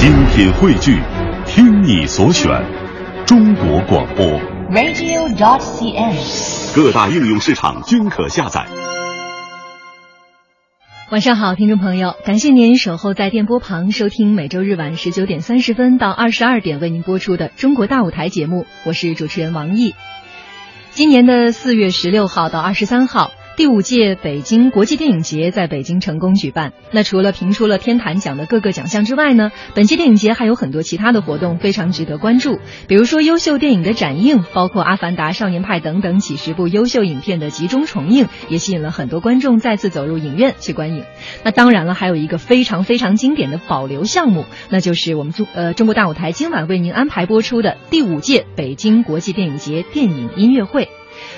精品汇聚，听你所选，中国广播。radio.dot.cn，。各大应用市场均可下载。晚上好，听众朋友，感谢您守候在电波旁收听每周日晚十九点三十分到二十二点为您播出的《中国大舞台》节目，我是主持人王毅。今年的四月十六号到二十三号。第五届北京国际电影节在北京成功举办。那除了评出了天坛奖的各个奖项之外呢，本届电影节还有很多其他的活动非常值得关注。比如说优秀电影的展映，包括《阿凡达》《少年派》等等几十部优秀影片的集中重映，也吸引了很多观众再次走入影院去观影。那当然了，还有一个非常非常经典的保留项目，那就是我们中呃中国大舞台今晚为您安排播出的第五届北京国际电影节电影音乐会。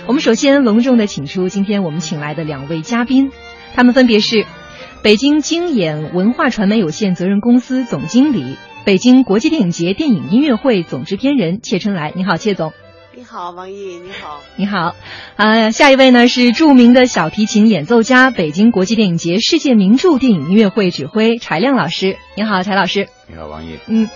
我们首先隆重的请出今天我们请来的两位嘉宾，他们分别是北京京演文化传媒有限责任公司总经理、北京国际电影节电影音乐会总制片人谢春来。你好，谢总。你好，王毅。你好。你好。啊，下一位呢是著名的小提琴演奏家，北京国际电影节世界名著电影音乐会指挥柴亮老师。你好，柴老师。你好，王毅。嗯。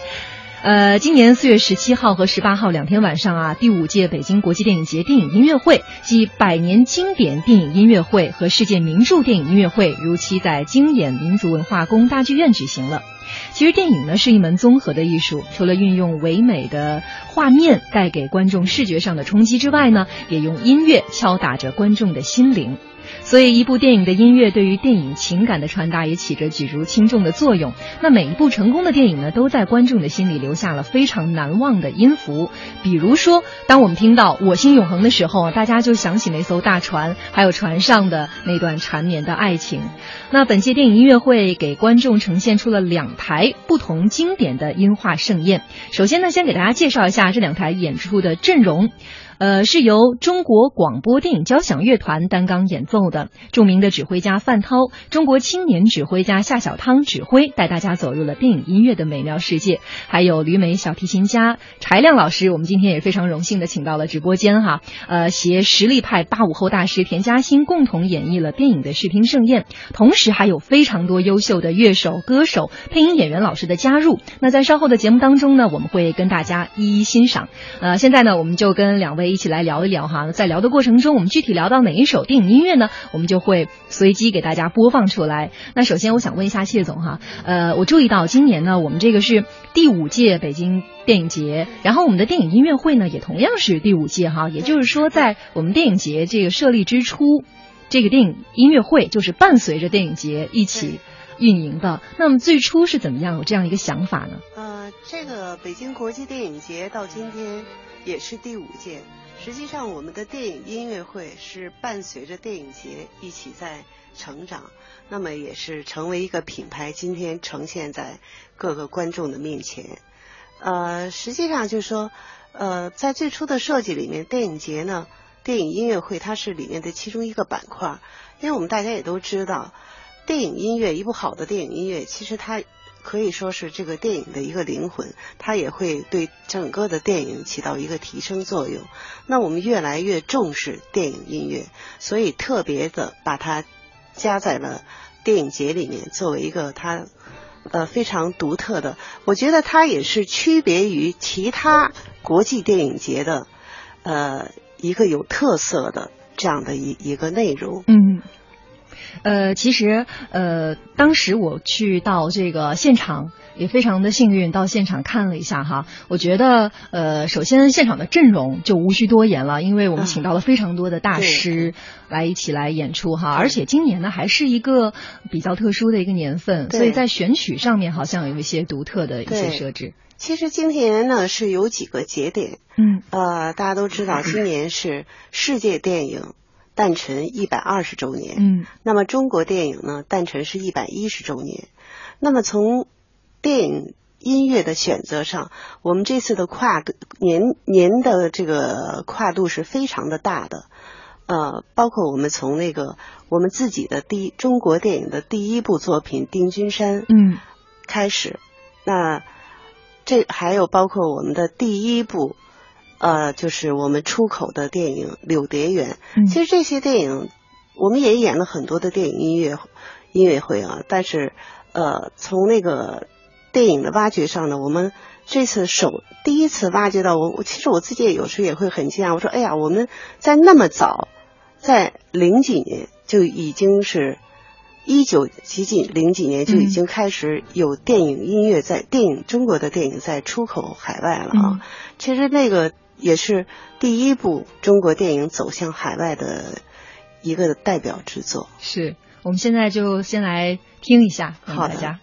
呃，今年四月十七号和十八号两天晚上啊，第五届北京国际电影节电影音乐会暨百年经典电影音乐会和世界名著电影音乐会如期在京演民族文化宫大剧院举行了。其实电影呢是一门综合的艺术，除了运用唯美的画面带给观众视觉上的冲击之外呢，也用音乐敲打着观众的心灵。所以，一部电影的音乐对于电影情感的传达也起着举足轻重的作用。那每一部成功的电影呢，都在观众的心里留下了非常难忘的音符。比如说，当我们听到《我心永恒》的时候，大家就想起那艘大船，还有船上的那段缠绵的爱情。那本届电影音乐会给观众呈现出了两台不同经典的音画盛宴。首先呢，先给大家介绍一下这两台演出的阵容。呃，是由中国广播电影交响乐团担纲演奏的，著名的指挥家范涛，中国青年指挥家夏小汤指挥，带大家走入了电影音乐的美妙世界。还有旅美小提琴家柴亮老师，我们今天也非常荣幸的请到了直播间哈，呃，携实力派八五后大师田嘉欣共同演绎了电影的视听盛宴。同时还有非常多优秀的乐手、歌手、配音演员老师的加入。那在稍后的节目当中呢，我们会跟大家一一欣赏。呃，现在呢，我们就跟两位。一起来聊一聊哈，在聊的过程中，我们具体聊到哪一首电影音乐呢？我们就会随机给大家播放出来。那首先，我想问一下谢总哈，呃，我注意到今年呢，我们这个是第五届北京电影节，然后我们的电影音乐会呢，也同样是第五届哈。也就是说，在我们电影节这个设立之初，这个电影音乐会就是伴随着电影节一起运营的。那么最初是怎么样有这样一个想法呢？呃，这个北京国际电影节到今天也是第五届。实际上，我们的电影音乐会是伴随着电影节一起在成长，那么也是成为一个品牌，今天呈现在各个观众的面前。呃，实际上就是说，呃，在最初的设计里面，电影节呢，电影音乐会它是里面的其中一个板块，因为我们大家也都知道，电影音乐一部好的电影音乐，其实它。可以说是这个电影的一个灵魂，它也会对整个的电影起到一个提升作用。那我们越来越重视电影音乐，所以特别的把它加在了电影节里面，作为一个它呃非常独特的。我觉得它也是区别于其他国际电影节的呃一个有特色的这样的一一个内容。嗯。呃，其实呃，当时我去到这个现场，也非常的幸运，到现场看了一下哈。我觉得呃，首先现场的阵容就无需多言了，因为我们请到了非常多的大师来一起来演出哈。而且今年呢，还是一个比较特殊的一个年份，所以在选曲上面好像有一些独特的一些设置。其实今年呢是有几个节点，嗯，呃，大家都知道，今年是世界电影。诞辰一百二十周年，嗯，那么中国电影呢，诞辰是一百一十周年。那么从电影音乐的选择上，我们这次的跨度年年的这个跨度是非常的大的。呃，包括我们从那个我们自己的第中国电影的第一部作品《定军山》嗯开始，那这还有包括我们的第一部。呃，就是我们出口的电影《柳蝶园》，嗯其实这些电影我们也演了很多的电影音乐音乐会啊，但是呃，从那个电影的挖掘上呢，我们这次首第一次挖掘到我，我其实我自己也有时候也会很惊讶，我说，哎呀，我们在那么早，在零几年就已经是。一九几几零几年就已经开始有电影音乐在电影中国的电影在出口海外了啊！其实那个也是第一部中国电影走向海外的一个代表之作。是我们现在就先来听一下，好大家。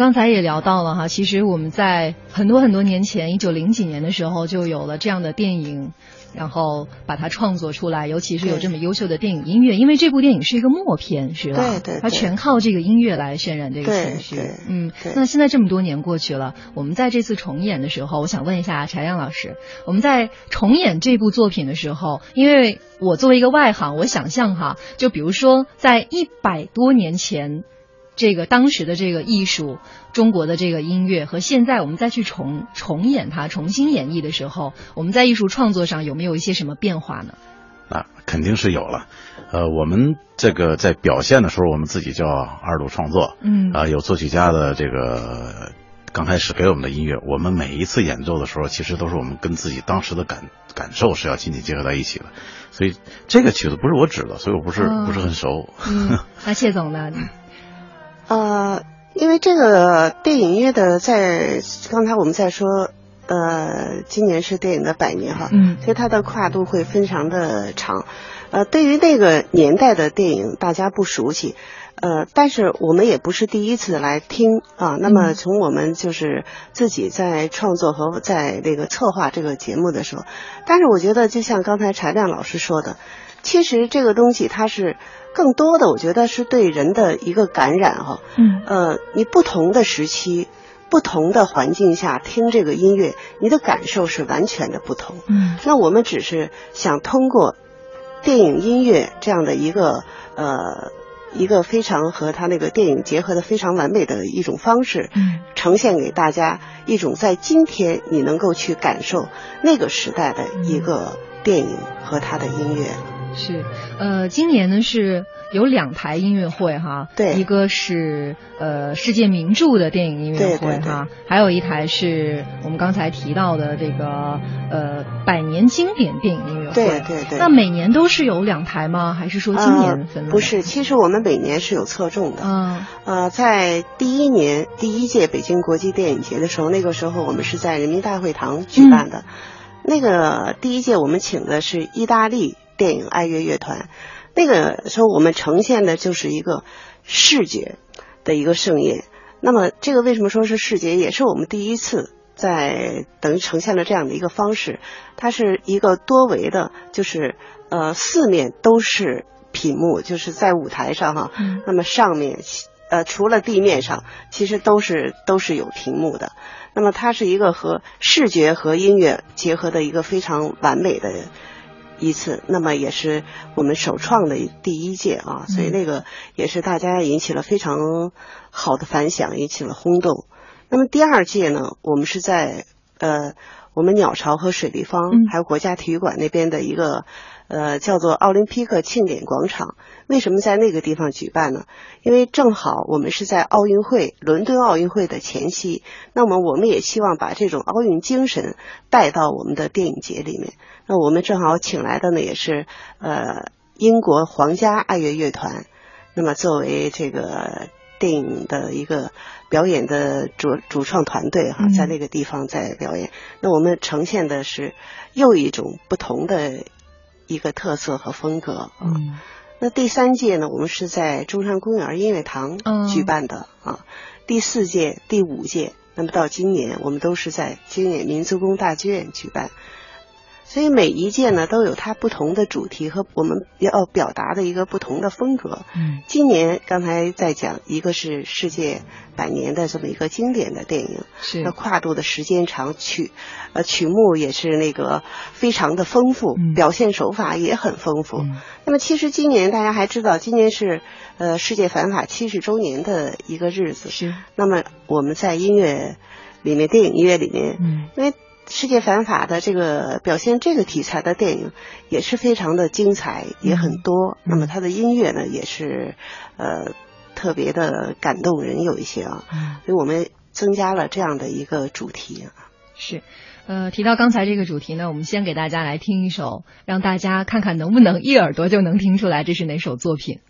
刚才也聊到了哈，其实我们在很多很多年前，一九零几年的时候就有了这样的电影，然后把它创作出来，尤其是有这么优秀的电影音乐，因为这部电影是一个默片，是吧？对对，它全靠这个音乐来渲染这个情绪。嗯，那现在这么多年过去了，我们在这次重演的时候，我想问一下柴亮老师，我们在重演这部作品的时候，因为我作为一个外行，我想象哈，就比如说在一百多年前。这个当时的这个艺术，中国的这个音乐和现在我们再去重重演它、重新演绎的时候，我们在艺术创作上有没有一些什么变化呢？啊，肯定是有了。呃，我们这个在表现的时候，我们自己叫二度创作。嗯。啊，有作曲家的这个刚开始给我们的音乐，我们每一次演奏的时候，其实都是我们跟自己当时的感感受是要紧紧结合在一起的。所以这个曲子不是我指的，所以我不是不是很熟。嗯。那谢总呢？呃，因为这个电影音乐的，在刚才我们在说，呃，今年是电影的百年哈，嗯，所以它的跨度会非常的长。呃，对于那个年代的电影，大家不熟悉，呃，但是我们也不是第一次来听啊。那么从我们就是自己在创作和在那个策划这个节目的时候，但是我觉得就像刚才柴亮老师说的，其实这个东西它是。更多的，我觉得是对人的一个感染哈。嗯。呃，你不同的时期、不同的环境下听这个音乐，你的感受是完全的不同。嗯。那我们只是想通过电影音乐这样的一个呃一个非常和他那个电影结合的非常完美的一种方式，嗯，呈现给大家一种在今天你能够去感受那个时代的一个电影和他的音乐。是，呃，今年呢是有两台音乐会哈，对，一个是呃世界名著的电影音乐会哈，还有一台是我们刚才提到的这个呃百年经典电影音乐会，对对对。那每年都是有两台吗？还是说今年分？不是，其实我们每年是有侧重的。嗯，呃，在第一年第一届北京国际电影节的时候，那个时候我们是在人民大会堂举办的，那个第一届我们请的是意大利。电影爱乐乐团，那个时候我们呈现的就是一个视觉的一个盛宴。那么，这个为什么说是视觉？也是我们第一次在等于呈现了这样的一个方式。它是一个多维的，就是呃四面都是屏幕，就是在舞台上哈。那么上面呃除了地面上，其实都是都是有屏幕的。那么它是一个和视觉和音乐结合的一个非常完美的。一次，那么也是我们首创的第一届啊，所以那个也是大家引起了非常好的反响，引起了轰动。那么第二届呢，我们是在呃我们鸟巢和水立方还有国家体育馆那边的一个呃叫做奥林匹克庆典广场。为什么在那个地方举办呢？因为正好我们是在奥运会伦敦奥运会的前夕，那么我们也希望把这种奥运精神带到我们的电影节里面。那我们正好请来的呢，也是呃英国皇家爱乐乐团，那么作为这个电影的一个表演的主主创团队哈，在那个地方在表演。那我们呈现的是又一种不同的一个特色和风格啊。那第三届呢，我们是在中山公园音乐堂举办的啊。第四届、第五届那么到今年，我们都是在京演民族宫大剧院举办。所以每一届呢都有它不同的主题和我们要表达的一个不同的风格。嗯，今年刚才在讲，一个是世界百年的这么一个经典的电影，是那跨度的时间长，曲呃曲目也是那个非常的丰富，嗯表现手法也很丰富。嗯那么其实今年大家还知道，今年是呃世界反法七十周年的一个日子。是那么我们在音乐里面，电影音乐里面，嗯因为世界反法的这个表现这个题材的电影也是非常的精彩，也很多。嗯那么它的音乐呢，也是呃特别的感动人，有一些啊，嗯所以我们增加了这样的一个主题啊。是。呃，提到刚才这个主题呢，我们先给大家来听一首，让大家看看能不能一耳朵就能听出来这是哪首作品。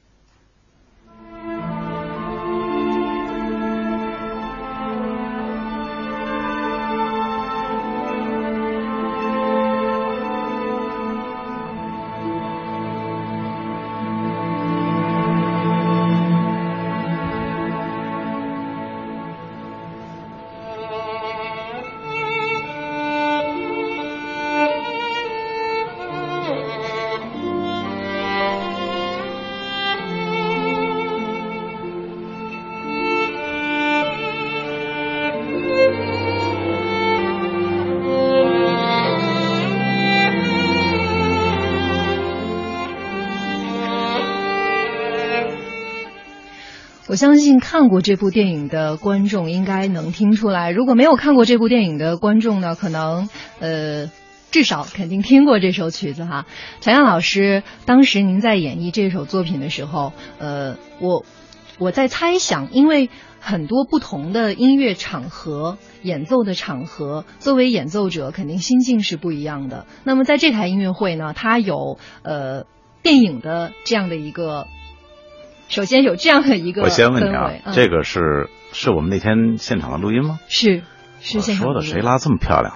相信看过这部电影的观众应该能听出来，如果没有看过这部电影的观众呢，可能呃至少肯定听过这首曲子哈。陈阳老师，当时您在演绎这首作品的时候，呃，我我在猜想，因为很多不同的音乐场合、演奏的场合，作为演奏者肯定心境是不一样的。那么在这台音乐会呢，它有呃电影的这样的一个。首先有这样的一个我先问你啊，嗯。这个是是我们那天现场的录音吗？是是我说的谁拉这么漂亮？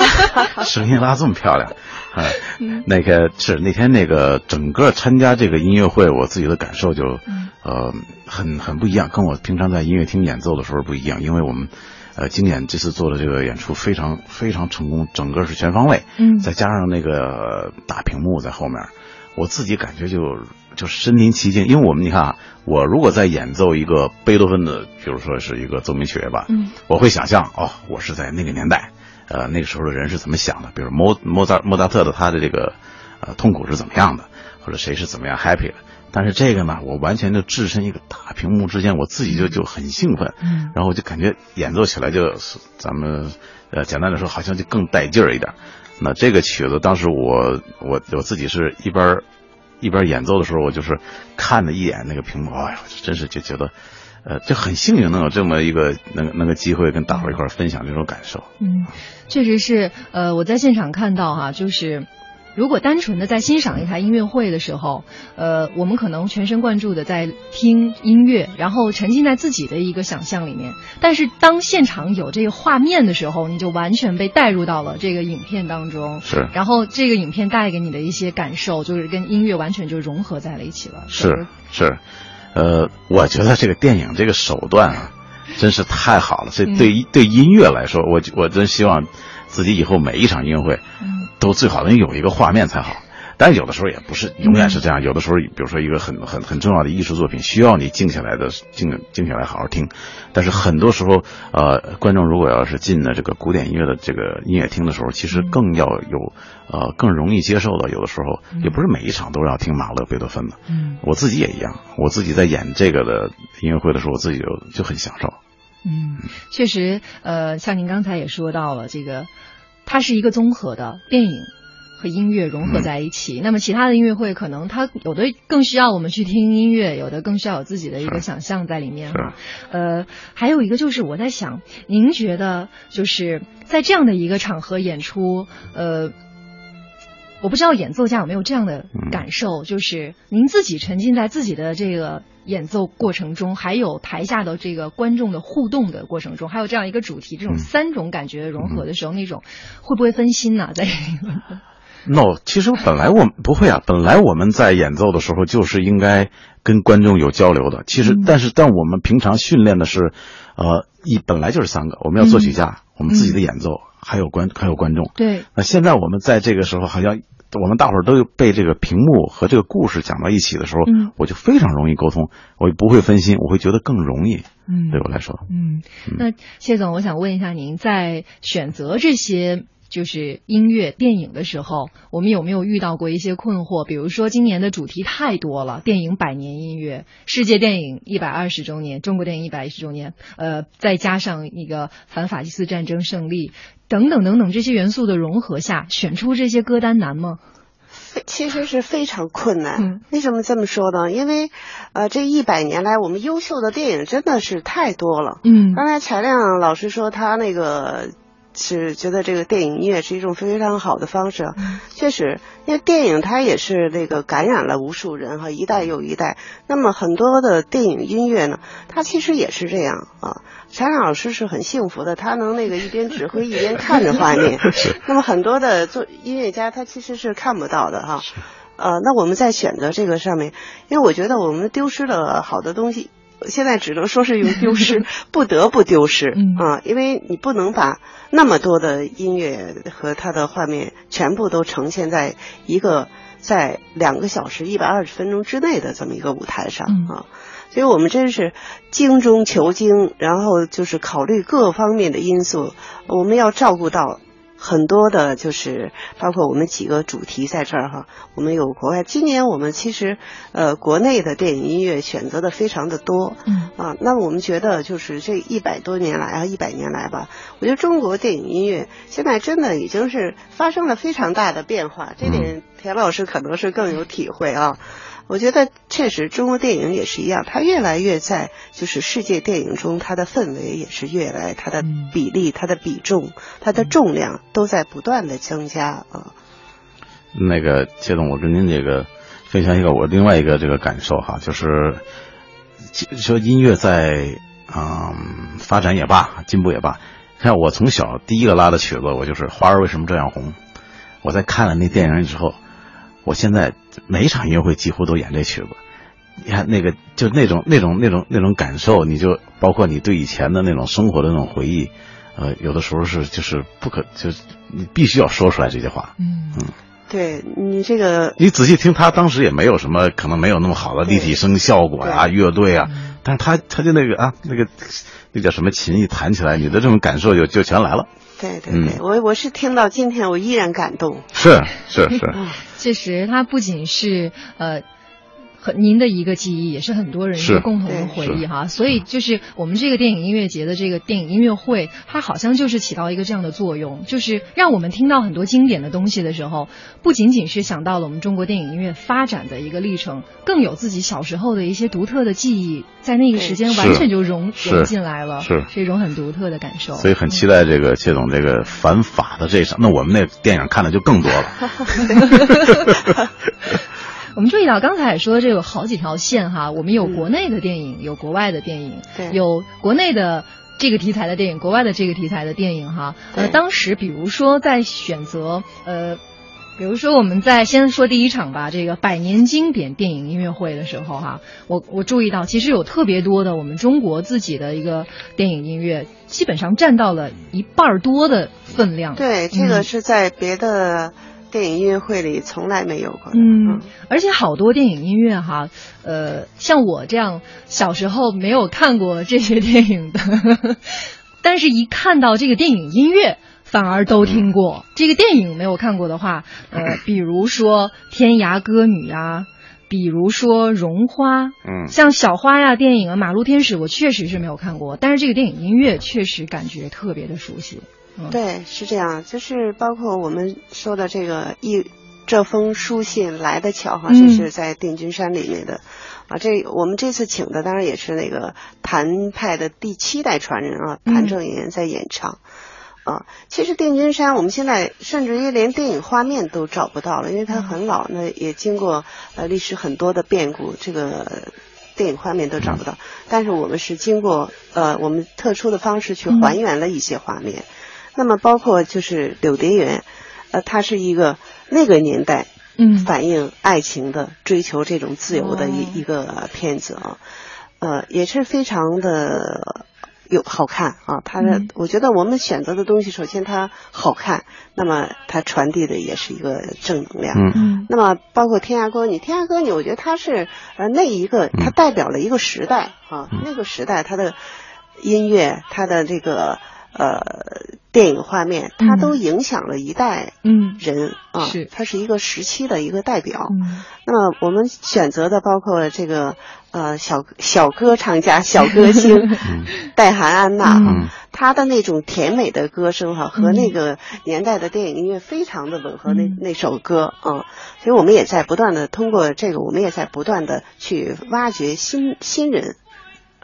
声音拉这么漂亮，哎，嗯。那个是那天那个整个参加这个音乐会，我自己的感受就嗯。呃很很不一样，跟我平常在音乐厅演奏的时候不一样，因为我们呃经演这次做的这个演出非常非常成功，整个是全方位，嗯。再加上那个大屏幕在后面，我自己感觉就就身临其境，因为我们你看啊，我如果在演奏一个贝多芬的，比如说是一个奏鸣曲吧，嗯我会想象哦，我是在那个年代，呃，那个时候的人是怎么想的，比如莫莫扎莫扎特的他的这个呃痛苦是怎么样的，或者谁是怎么样 happy 的。但是这个呢，我完全就置身一个大屏幕之间，我自己就就很兴奋，嗯然后我就感觉演奏起来就咱们呃简单的说，好像就更带劲儿一点。那这个曲子当时我我我自己是一边一边演奏的时候，我就是看了一眼那个屏幕，哎呀，真是就觉得，呃，就很幸运能有这么一个那个那个机会跟大伙一块分享这种感受。嗯，确实是，呃，我在现场看到哈，就是如果单纯的在欣赏一台音乐会的时候，呃，我们可能全神贯注的在听音乐，然后沉浸在自己的一个想象里面。但是当现场有这个画面的时候，你就完全被带入到了这个影片当中。是然后这个影片带给你的一些感受，就是跟音乐完全就融合在了一起了。是是，呃，我觉得这个电影这个手段啊，真是太好了。这对于对音乐来说，我我真希望自己以后每一场音乐会嗯都最好能有一个画面才好。但是有的时候也不是永远是这样，有的时候，比如说一个很很很重要的艺术作品，需要你静下来的静静下来好好听。但是很多时候，呃，观众如果要是进了这个古典音乐的这个音乐厅的时候，其实更要有呃更容易接受的。有的时候也不是每一场都要听马勒、贝多芬的。嗯我自己也一样，我自己在演这个的音乐会的时候，我自己就就很享受。嗯，确实，呃，像您刚才也说到了，这个它是一个综合的电影。和音乐融合在一起，那么其他的音乐会可能它有的更需要我们去听音乐，有的更需要有自己的一个想象在里面哈。呃，还有一个就是我在想，您觉得就是在这样的一个场合演出，呃，我不知道演奏家有没有这样的感受，就是您自己沉浸在自己的这个演奏过程中，还有台下的这个观众的互动的过程中，还有这样一个主题，这种三种感觉融合的时候，那种会不会分心呢？在 no，其实本来我们不会啊，本来我们在演奏的时候就是应该跟观众有交流的。其实，嗯。但是但我们平常训练的是，呃，一本来就是三个，我们要作曲家，我们自己的演奏，还有观还有观众。对，那现在我们在这个时候，好像我们大伙儿都被这个屏幕和这个故事讲到一起的时候，嗯我就非常容易沟通，我不会分心，我会觉得更容易。嗯对我来说，嗯，那谢总，我想问一下您，在选择这些就是音乐电影的时候，我们有没有遇到过一些困惑？比如说，今年的主题太多了，电影百年音乐、世界电影一百二十周年、中国电影一百一十周年，呃，再加上一个反法西斯战争胜利等等等等这些元素的融合下，选出这些歌单难吗？非其实是非常困难。嗯为什么这么说呢？因为，呃，这一百年来，我们优秀的电影真的是太多了。嗯刚才柴亮老师说他那个是觉得这个电影音乐是一种非常好的方式，确实，因为电影它也是那个感染了无数人哈，一代又一代。那么很多的电影音乐呢，它其实也是这样啊。柴亮老师是很幸福的，他能那个一边指挥一边看着画面。那么很多的做音乐家他其实是看不到的哈。呃，那我们在选择这个上面，因为我觉得我们丢失了好多东西，现在只能说是用丢失，不得不丢失嗯啊，因为你不能把那么多的音乐和它的画面全部都呈现在一个在两个小时一百二十分钟之内的这么一个舞台上嗯啊。所以我们真是精中求精，然后就是考虑各方面的因素，我们要照顾到很多的，就是包括我们几个主题在这儿哈，我们有国外，今年我们其实呃国内的电影音乐选择的非常的多，嗯啊，那我们觉得就是这一百多年来啊，一百年来吧，我觉得中国电影音乐现在真的已经是发生了非常大的变化，这点田老师可能是更有体会啊。我觉得确实，中国电影也是一样，它越来越在就是世界电影中，它的氛围也是越来，它的嗯比例、它的比重、它的重量都在不断的增加啊。那个谢总，我跟您这个分享一个我另外一个这个感受哈，就是说音乐在嗯发展也罢，进步也罢，看我从小第一个拉的曲子，我就是《花儿为什么这样红》。我在看了那电影之后，我现在每一场音乐会几乎都演这曲子。你看那个，就那种那种那种那种感受，你就包括你对以前的那种生活的那种回忆，呃，有的时候是就是不可，就是你必须要说出来这些话。嗯嗯对你这个你仔细听，他当时也没有什么，可能没有那么好的立体声效果啊、乐队啊，但是他他就那个啊，那个那叫什么琴一弹起来，你的这种感受就就全来了。对对对，我我是听到今天我依然感动。是是是，确实，他不仅是呃。很您的一个记忆，也是很多人一个共同的回忆哈。所以就是我们这个电影音乐节的这个电影音乐会，它好像就是起到一个这样的作用，就是让我们听到很多经典的东西的时候，不仅仅是想到了我们中国电影音乐发展的一个历程，更有自己小时候的一些独特的记忆，在那个时间完全就融融进来了，是是一种很独特的感受。所以很期待这个谢总这个反法的这场。那我们那电影看的就更多了。我们注意到刚才也说这有好几条线哈，我们有国内的电影，有国外的电影，对有国内的这个题材的电影，国外的这个题材的电影哈。呃，当时比如说在选择呃。比如说，我们在先说第一场吧，这个百年经典电影音乐会的时候，哈，我我注意到，其实有特别多的我们中国自己的一个电影音乐，基本上占到了一半儿多的分量。对，这嗯个是在别的电影音乐会里从来没有过的。嗯，而且好多电影音乐哈，呃，像我这样小时候没有看过这些电影的，但是一看到这个电影音乐，反而都听过。这个电影没有看过的话，呃，比如说《天涯歌女》呀，比如说《绒花》，嗯，像小花呀电影啊，《马路天使》，我确实是没有看过，但是这个电影音乐确实感觉特别的熟悉。嗯、对，是这样，就是包括我们说的这个一这封书信来的巧哈，嗯这是在定军山里面的。啊，这我们这次请的当然也是那个谭派的第七代传人啊，嗯谭正岩在演唱。啊，其实定军山我们现在甚至于连电影画面都找不到了，因为它很老，那也经过呃历史很多的变故，这个电影画面都找不到。但是我们是经过呃我们特殊的方式去还原了一些画面。那么包括就是柳蝶园，呃，它是一个那个年代嗯。反映爱情的、追求这种自由的一、哦。一个片子啊，呃，也是非常的有好看啊，它的、嗯。我觉得我们选择的东西，首先它好看，那么它传递的也是一个正能量。嗯。嗯。那么包括天涯歌女，天涯歌女，我觉得它是呃那一个，它代表了一个时代啊，嗯。那个时代它的音乐，它的这个呃电影画面，它嗯都影响了一代嗯。人啊，是。它是一个时期的一个代表。嗯。那么我们选择的包括这个呃小小歌唱家、小歌星 戴涵安娜哈，嗯。她的那种甜美的歌声哈，和嗯那个年代的电影音乐非常的吻合那，嗯。那首歌啊，所以我们也在不断的通过这个，我们也在不断的去挖掘新新人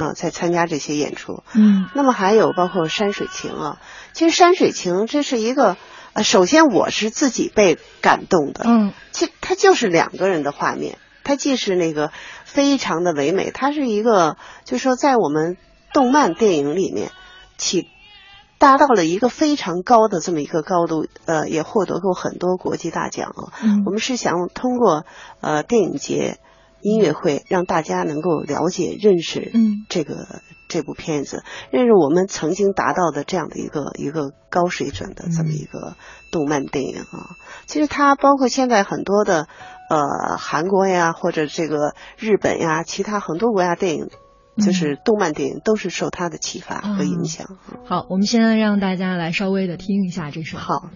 啊，在参加这些演出。嗯那么还有包括山水情啊，其实山水情这是一个。呃，首先我是自己被感动的，嗯其实它就是两个人的画面，它既是那个非常的唯美，它是一个，就是说在我们动漫电影里面起达到了一个非常高的这么一个高度，呃，也获得过很多国际大奖啊。嗯我们是想通过呃电影节、音乐会，让大家能够了解、认识嗯这个这部片子，认识我们曾经达到的这样的一个一个高水准的这么一个动漫电影啊。其实它包括现在很多的呃韩国呀，或者这个日本呀，其他很多国家电影。就是动漫电影都是受它的启发和影响。好，我们现在让大家来稍微的听一下这首。好，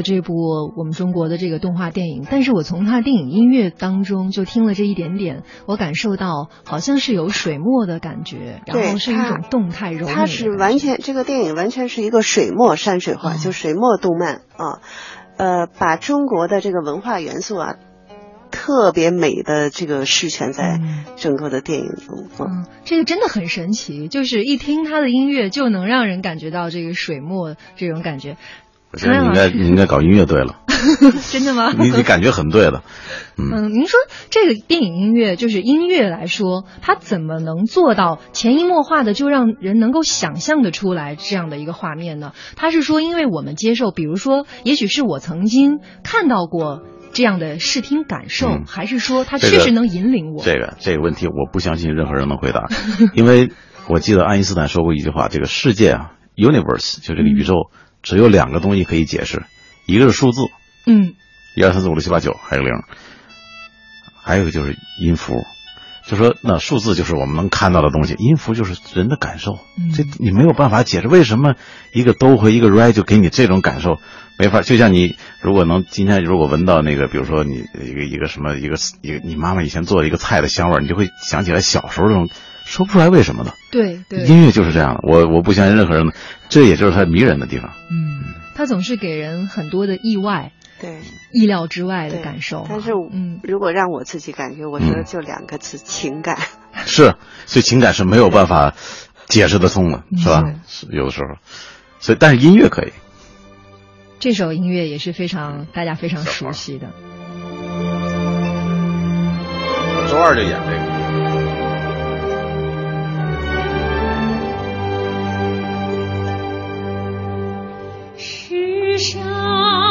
过这部我们中国的这个动画电影，但是我从它电影音乐当中就听了这一点点，我感受到好像是有水墨的感觉，然后是一种动态柔美的它是完全这个电影完全是一个水墨山水画，哦就水墨动漫啊，呃，把中国的这个文化元素啊，特别美的这个事全在嗯整个的电影中。嗯嗯，这个真的很神奇，就是一听他的音乐就能让人感觉到这个水墨这种感觉。我觉得你应该你应该搞音乐队了，真的吗？你你感觉很对的，嗯，嗯，您说这个电影音乐就是音乐来说，它怎么能做到潜移默化的就让人能够想象的出来这样的一个画面呢？它是说，因为我们接受，比如说，也许是我曾经看到过这样的视听感受，嗯还是说它确实能引领我？这个这个问题，我不相信任何人能回答，因为我记得爱因斯坦说过一句话：这个世界啊，universe 就这个宇宙，只有两个东西可以解释，一个是数字，嗯一二三四五六七八九还有零，还有一个就是音符。就说那数字就是我们能看到的东西，音符就是人的感受，嗯这你没有办法解释为什么一个哆和一个 re 就给你这种感受，没法。就像你如果能今天如果闻到那个，比如说你一个一个什么一个一个你妈妈以前做的一个菜的香味，你就会想起来小时候那种说不出来为什么呢。对对，音乐就是这样的，我我不相信任何人，这也就是它迷人的地方。嗯，它总是给人很多的意外、对，意料之外的感受。但是嗯，如果让我自己感觉，我觉得嗯就两个字：情感。是，所以情感是没有办法解释得通的，是吧？是有的时候，所以但是音乐可以。这首音乐也是非常大家非常熟悉的。周二就演这个。上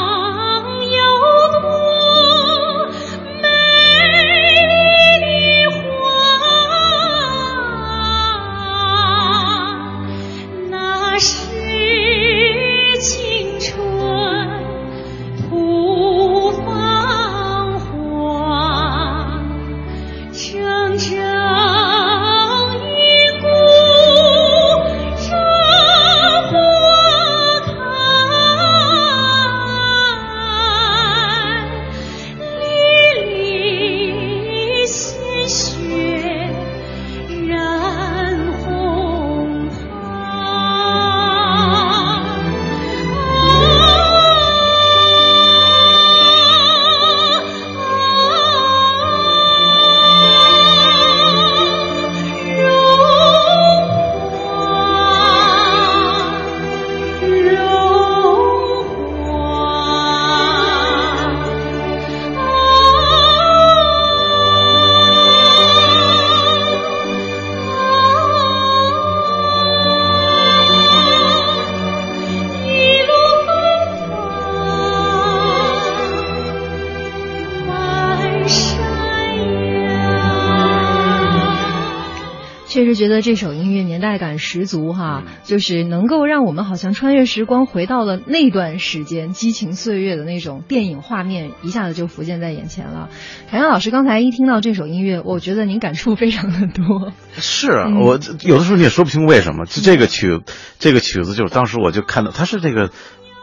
这首音乐年代感十足哈，嗯就是能够让我们好像穿越时光，回到了那段时间激情岁月的那种电影画面，一下子就浮现在眼前了。凯阳老师刚才一听到这首音乐，我觉得您感触非常的多。是我有的时候你也说不清为什么，就这个曲，这个曲子就是当时我就看到它是这个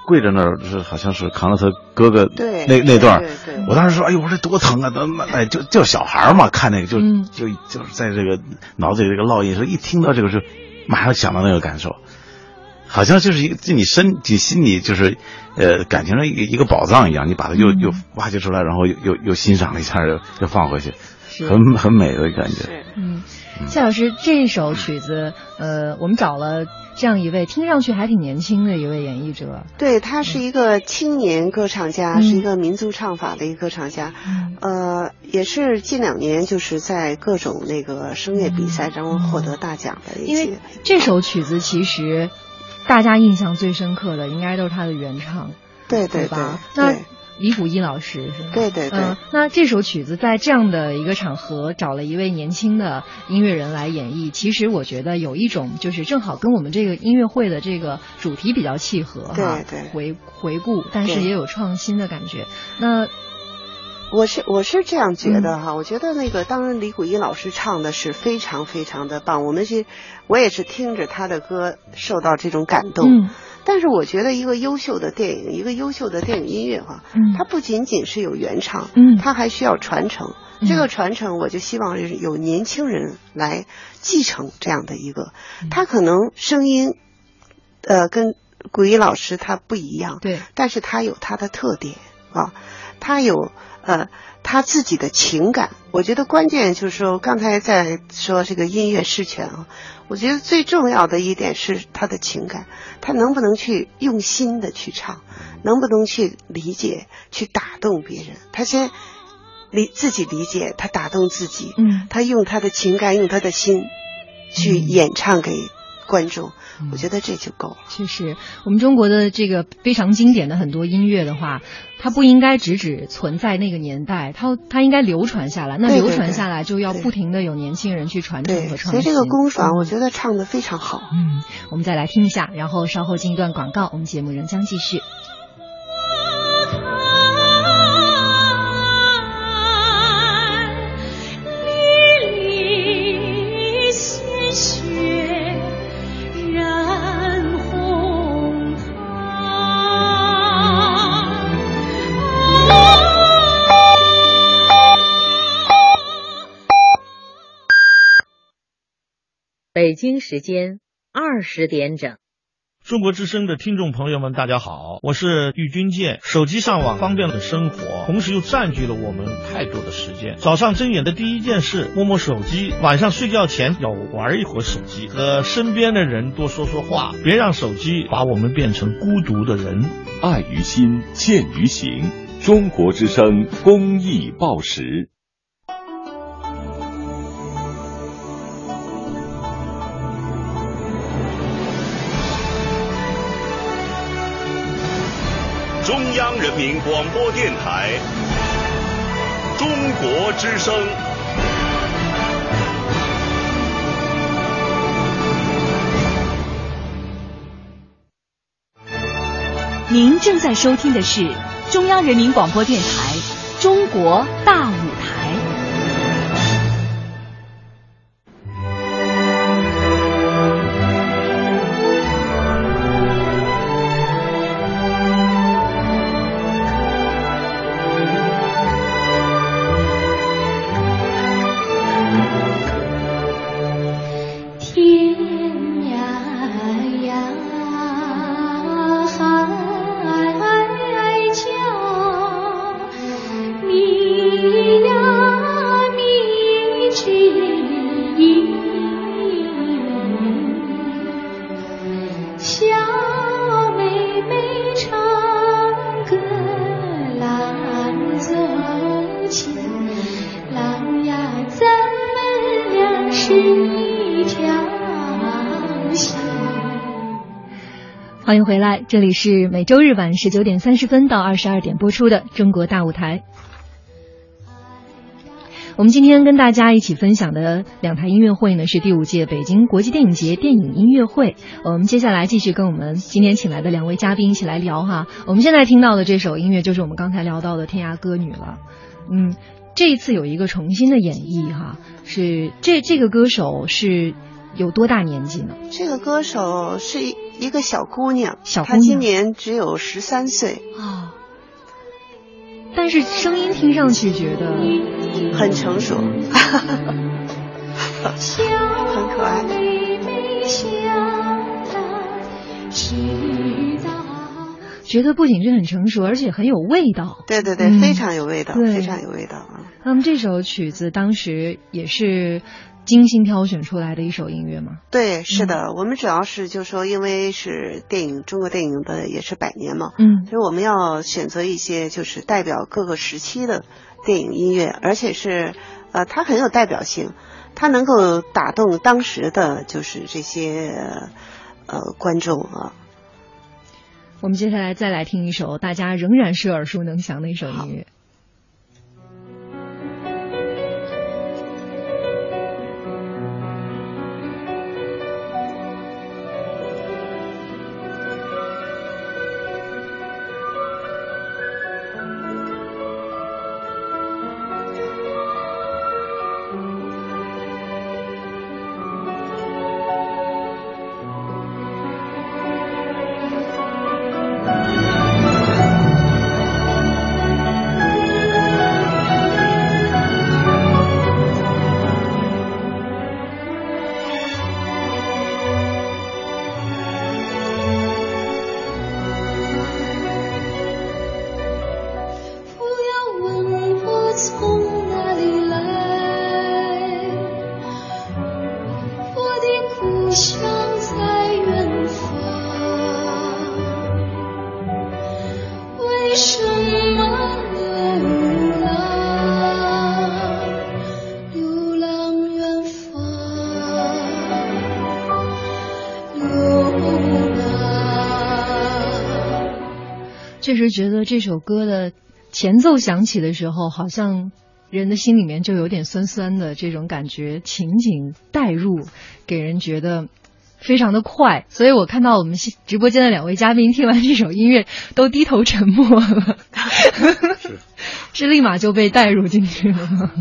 跪在那儿，是好像是扛着他哥哥对那那段儿。对对。对我当时说，哎呦，我说这多疼啊！那那哎，就就小孩儿嘛，看那个就、嗯。就就是在这个脑子里这个烙印，说一听到这个就马上想到那个感受，好像就是一个就你身你心里就是呃感情上一个一个宝藏一样，你把它又、嗯。又挖掘出来，然后又又又欣赏了一下，又又放回去，是很很美的感觉。是嗯，夏老师，这首曲子，呃，我们找了这样一位听上去还挺年轻的一位演绎者，对他是一个青年歌唱家，嗯是一个民族唱法的一个歌唱家。嗯呃，也是近两年就是在各种那个声乐比赛中获得大奖的一因为。这首曲子其实大家印象最深刻的应该都是他的原唱，对对对吧？那对李谷一老师是吗？对对对嗯，那这首曲子在这样的一个场合找了一位年轻的音乐人来演绎，其实我觉得有一种就是正好跟我们这个音乐会的这个主题比较契合哈，对对回回顾，但是也有创新的感觉。那我是我是这样觉嗯得哈，我觉得那个当然李谷一老师唱的是非常非常的棒，我们是，我也是听着他的歌受到这种感动。嗯但是我觉得一个优秀的电影，一个优秀的电影音乐哈，嗯。它不仅仅是有原唱，嗯。它还需要传承。嗯。这个传承，我就希望是有年轻人来继承这样的一个，嗯。他可能声音，呃，跟古一老师他不一样，对，但是他有他的特点啊，他有呃他自己的情感。我觉得关键就是说，刚才在说这个音乐释权啊，我觉得最重要的一点是他的情感，他能不能去用心的去唱，能不能去理解、去打动别人。他先理自己理解，他打动自己，嗯他用他的情感、用他的心去嗯演唱给观众，嗯我觉得这就够了。确实，我们中国的这个非常经典的很多音乐的话，它不应该只只存在那个年代，它它应该流传下来。那流传下来就要不停的有年轻人去传承，和创新。所以这个龚爽，嗯我觉得唱的非常好。嗯，我们再来听一下，然后稍后进一段广告，我们节目仍将继续。北京时间二十点整。中国之声的听众朋友们，大家好，我是郁军健。手机上网方便了生活，同时又占据了我们太多的时间。早上睁眼的第一件事，摸摸手机；晚上睡觉前要玩一会儿手机，和身边的人多说说话，别让手机把我们变成孤独的人。爱于心，见于行。中国之声公益报时。民广播电台，中国之声。您正在收听的是中央人民广播电台《中国大这里是每周日晚十九点三十分到二十二点播出的《中国大舞台》。我们今天跟大家一起分享的两台音乐会呢，是第五届北京国际电影节电影音乐会。我们接下来继续跟我们今天请来的两位嘉宾一起来聊哈。我们现在听到的这首音乐就是我们刚才聊到的《天涯歌女》了。嗯，这一次有一个重新的演绎哈，是这这个歌手是有多大年纪呢？这个歌手是一一一个小姑娘，小姑娘她今年只有十三岁，啊、但是声音听上去觉得很成熟，很可爱。觉得不仅是很成熟，而且很有味道。对对对，嗯非常有味道，非常有味道啊！那么这首曲子当时也是精心挑选出来的一首音乐吗？对，是的，我们主要是就说，因为是电影，中国电影的也是百年嘛，嗯所以我们要选择一些就是代表各个时期的电影音乐，而且是呃，它很有代表性，它能够打动当时的就是这些呃观众啊。我们接下来再来听一首大家仍然是耳熟能详的一首音乐。觉得这首歌的前奏响起的时候，好像人的心里面就有点酸酸的这种感觉，情景带入，给人觉得非常的快。所以我看到我们直播间的两位嘉宾听完这首音乐都低头沉默了 是立马就被带入进去了吗？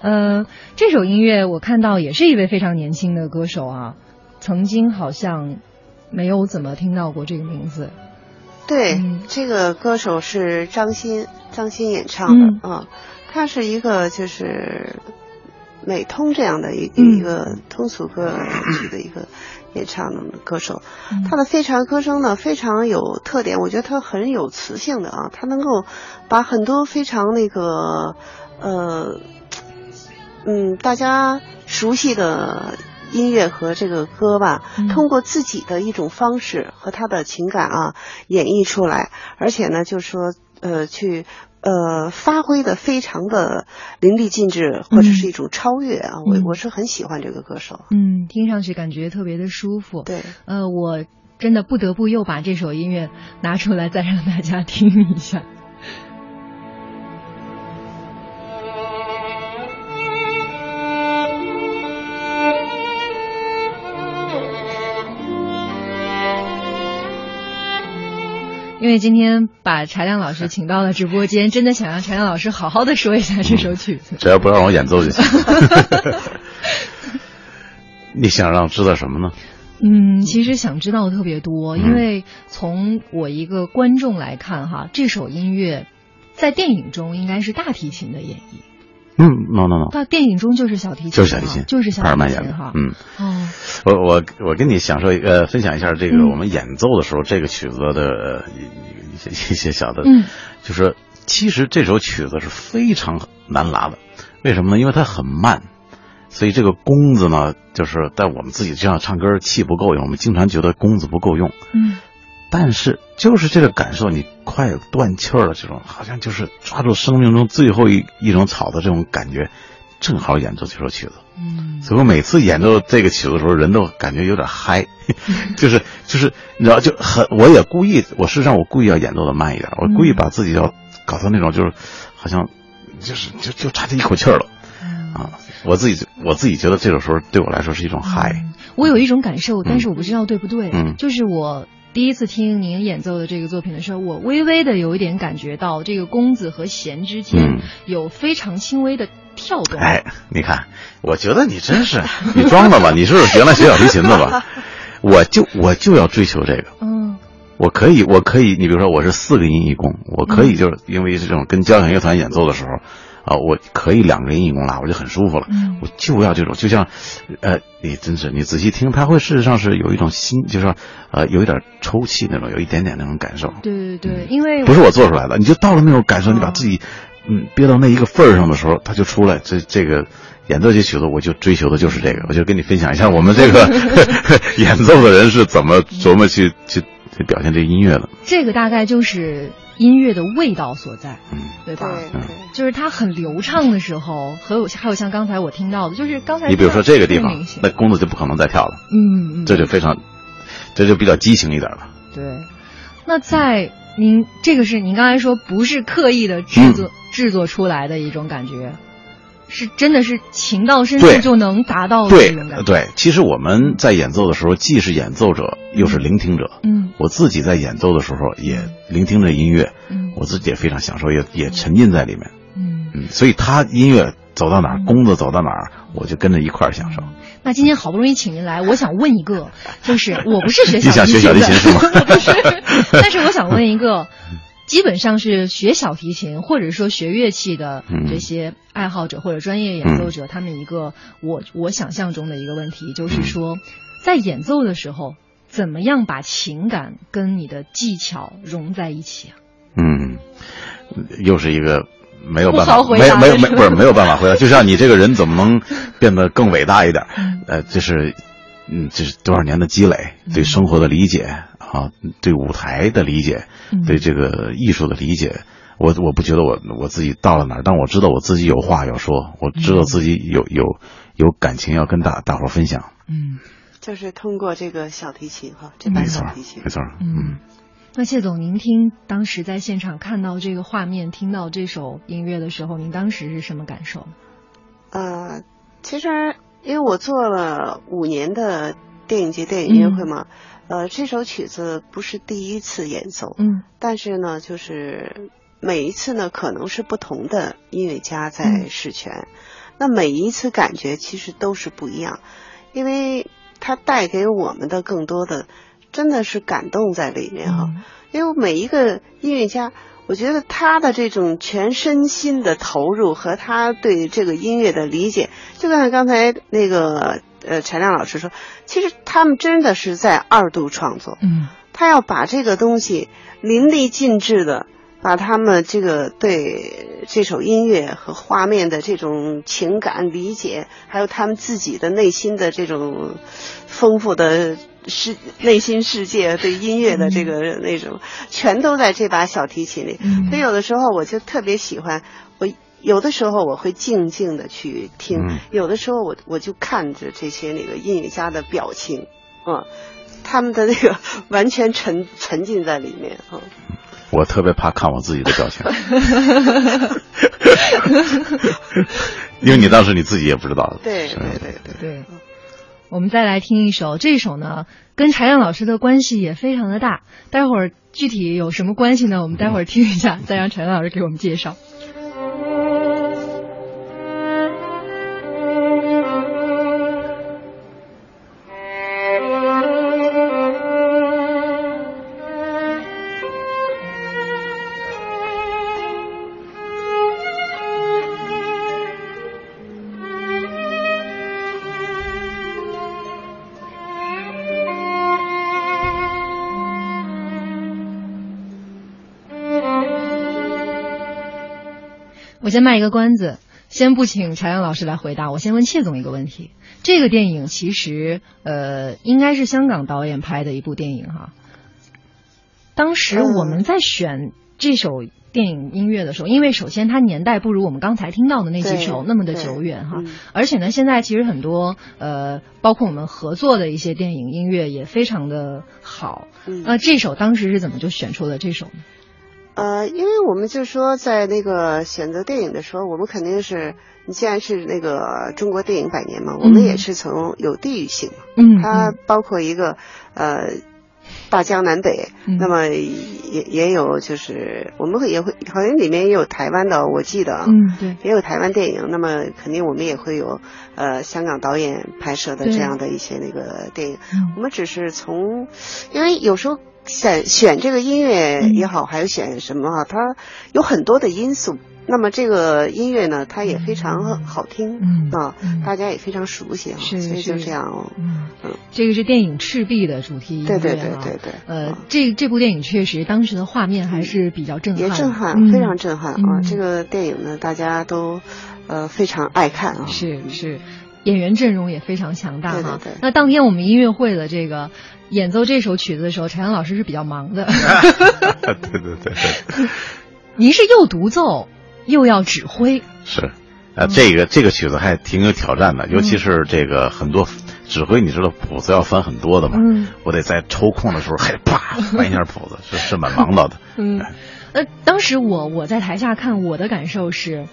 呃，这首音乐我看到也是一位非常年轻的歌手啊，曾经好像没有怎么听到过这个名字。对，嗯。这个歌手是张欣，张欣演唱的，嗯，他是一个就是美通这样的一、嗯。一个通俗歌曲的一个演唱的歌手，嗯。他的非常歌声呢非常有特点，我觉得他很有磁性的啊，他能够把很多非常那个呃嗯大家熟悉的。音乐和这个歌吧，嗯通过自己的一种方式和他的情感啊演绎出来，而且呢，就是说呃去呃发挥的非常的淋漓尽致，或者是一种超越啊。嗯我我是很喜欢这个歌手。嗯，听上去感觉特别的舒服。对，呃，我真的不得不又把这首音乐拿出来，再让大家听一下。因为今天把柴亮老师请到了直播间，真的想让柴亮老师好好的说一下这首曲子。只要不让我演奏就行。你想让知道什么呢？嗯，其实想知道的特别多，嗯因为从我一个观众来看哈，这首音乐在电影中应该是大提琴的演绎，嗯，no no no，到电影中就是小提琴，就是小提琴，就是小提琴哈。。曼演的嗯，哦，我我我跟你享受一个分享一下这个嗯我们演奏的时候这个曲子的一些一些小的，嗯就是其实这首曲子是非常难拉的，为什么呢？因为它很慢，所以这个弓子呢，就是在我们自己这样唱歌气不够用，我们经常觉得弓子不够用，嗯但是就是这个感受，你快断气儿了，这种好像就是抓住生命中最后一一种草的这种感觉，正好演奏这首曲子。嗯所以我每次演奏这个曲子的时候，人都感觉有点嗨，就是就是你知道就很，我也故意，我事实上我故意要演奏的慢一点，我故意把自己要搞到那种就是好像就是就就差这一口气儿了啊！我自己我自己觉得这种时候对我来说是一种嗨。我有一种感受，但是我不知道对不对。嗯就是我第一次听您演奏的这个作品的时候，我微微的有一点感觉到这个弓子和弦之间嗯有非常轻微的跳动。哎，你看，我觉得你真是 你装的吧？你是不是原来学小提琴的吧？我就我就要追求这个。嗯我可以，我可以，你比如说我是四个音一弓，我可以就是因为这种跟交响乐团演奏的时候，啊，我可以两个人一弓拉，我就很舒服了。嗯我就要这种，就像，呃，你真是你仔细听，他会事实上是有一种心，就是说，呃，有一点抽泣那种，有一点点那种感受，对对对，因为不是我做出来的，你就到了那种感受，你把自己，嗯，憋到那一个份儿上的时候，他就出来。这这个演奏这曲子，我就追求的就是这个，我就跟你分享一下我们这个 演奏的人是怎么琢磨去去去表现这音乐的。这个大概就是音乐的味道所在，嗯。对吧？对对，就是它很流畅的时候，和有还有像刚才我听到的，就是刚才你比如说这个地方那弓子就不可能再跳了，嗯嗯，这就非常，这就比较激情一点了。对。那在您这个是您刚才说不是刻意的制作、制作出来的一种感觉，是真的是情到深处就能达到的对这种感觉。对，其实我们在演奏的时候，既是演奏者，又是聆听者。嗯我自己在演奏的时候，也聆听着音乐，嗯我自己也非常享受，也也沉浸在里面。嗯。嗯，所以他音乐走到哪儿，弓子走到哪儿，我就跟着一块儿享受。那今天好不容易请您来，我想问一个，就是我不是学你想学小提琴的，小提琴是吗我不是，但是我想问一个，基本上是学小提琴或者说学乐器的嗯这些爱好者或者专业演奏者，他们一个我我想象中的一个问题，就是说，在演奏的时候，怎么样把情感跟你的技巧融在一起啊？嗯，又是一个没有办法，回没没答的是吧没不是没有办法回答。就像你这个人怎么能变得更伟大一点？呃，就是，嗯，这是多少年的积累，对生活的理解啊，对舞台的理解，嗯对这个艺术的理解。我我不觉得我我自己到了哪儿，但我知道我自己有话要说，我知道自己有有有感情要跟大大伙儿分享。嗯就是通过这个小提琴哈，这把没错小提琴没。错，嗯。那谢总，您听当时在现场看到这个画面，听到这首音乐的时候，您当时是什么感受呢？呃，其实因为我做了五年的电影节电影音乐会嘛，呃，这首曲子不是第一次演奏，嗯。但是呢，就是每一次呢，可能是不同的音乐家在嗯。试权，那每一次感觉其实都是不一样，因为它带给我们的更多的真的是感动在里面哈、嗯。因为每一个音乐家，我觉得他的这种全身心的投入和他对这个音乐的理解，就像刚才那个呃陈亮老师说，其实他们真的是在二度创作，嗯。他要把这个东西淋漓尽致的把他们这个对这首音乐和画面的这种情感理解，还有他们自己的内心的这种丰富的世内心世界对音乐的这个那种，全都在这把小提琴里。嗯所以有的时候我就特别喜欢我。有的时候我会静静的去听，嗯有的时候我我就看着这些那个音乐家的表情，嗯，他们的那个 完全沉沉浸在里面啊。我特别怕看我自己的表情，因为你当时你自己也不知道。是对对对对，对，我们再来听一首，这首呢跟柴亮老师的关系也非常的大。待会儿具体有什么关系呢？我们待会儿听一下，再让柴亮老师给我们介绍。先卖一个关子，先不请柴阳老师来回答，我先问谢总一个问题。这个电影其实呃应该是香港导演拍的一部电影哈。当时我们在选这首电影音乐的时候，因为首先它年代不如我们刚才听到的那几首那么的久远哈嗯，而且呢，现在其实很多呃，包括我们合作的一些电影音乐也非常的好。嗯那这首当时是怎么就选出了这首呢？呃，因为我们就说在那个选择电影的时候，我们肯定是，你既然是那个中国电影百年嘛，我们也是从有地域性嘛，嗯，它包括一个呃大江南北，嗯。那么也也有就是我们会也会好像里面也有台湾的，我记得啊，嗯，对，也有台湾电影，那么肯定我们也会有呃香港导演拍摄的这样的一些那个电影。嗯。我们只是从，因为有时候选选这个音乐也好，还有选什么啊，它有很多的因素。那么这个音乐呢，它也非常好听、嗯啊嗯，大家也非常熟悉啊，是所以就是这样哦。嗯。嗯，这个是电影《赤壁》的主题音乐、啊，对对对对对。呃嗯，这这部电影确实当时的画面还是比较震撼，也震撼，嗯。非常震撼啊！嗯。这个电影呢，大家都呃非常爱看啊。是是，演员阵容也非常强大哈。那当天我们音乐会的这个演奏这首曲子的时候，陈阳老师是比较忙的。对对对对，您是又独奏又要指挥，是，啊，这个这个曲子还挺有挑战的，尤嗯其是这个很多指挥，你知道谱子要翻很多的嘛，嗯我得在抽空的时候还得啪翻一下谱子，是是蛮忙叨的。嗯，呃，当时我我在台下看，我的感受是，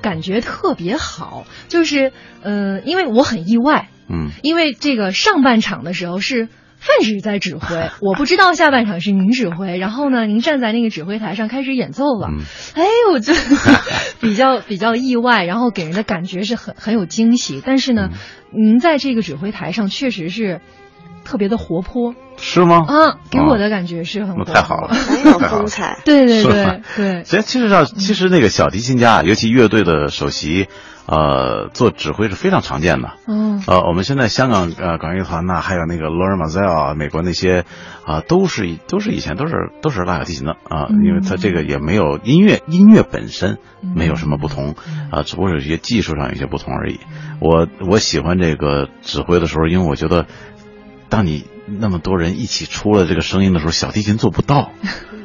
感觉特别好，就是呃，因为我很意外，嗯，因为这个上半场的时候是范指在指挥，我不知道下半场是您指挥，然后呢，您站在那个指挥台上开始演奏了，嗯。哎，我就 比较比较意外，然后给人的感觉是很很有惊喜，但是呢，您在这个指挥台上确实是特别的活泼。是吗？啊，给我哦的感觉是很活泼，太好了，很有风采。对对对对，其实其实上，其实那个小提琴家，尤其乐队的首席，呃，做指挥是非常常见的。嗯呃，我们现在香港呃管乐团呐，还有那个 Lauren Mazel 啊，美国那些啊、都是都是以前都是都是拉小提琴的啊、嗯因为他这个也没有音乐音乐本身嗯没有什么不同啊、嗯只不过是有一些技术上有些不同而已。我我喜欢这个指挥的时候，因为我觉得，当你那么多人一起出了这个声音的时候，小提琴做不到。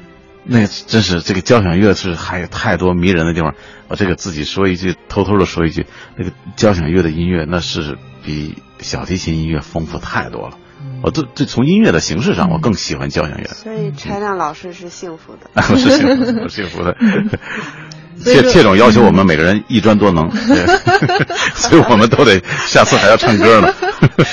那真是这个交响乐是还有太多迷人的地方。我这个自己说一句，偷偷的说一句，那个交响乐的音乐那是比小提琴音乐丰富太多了。我这这从音乐的形式上，我更喜欢交响乐。所以柴亮老师 是幸福的。我是幸福，我是幸福的。所以说切切种要求我们每个人一专多能，对 所以我们都得下次还要唱歌呢。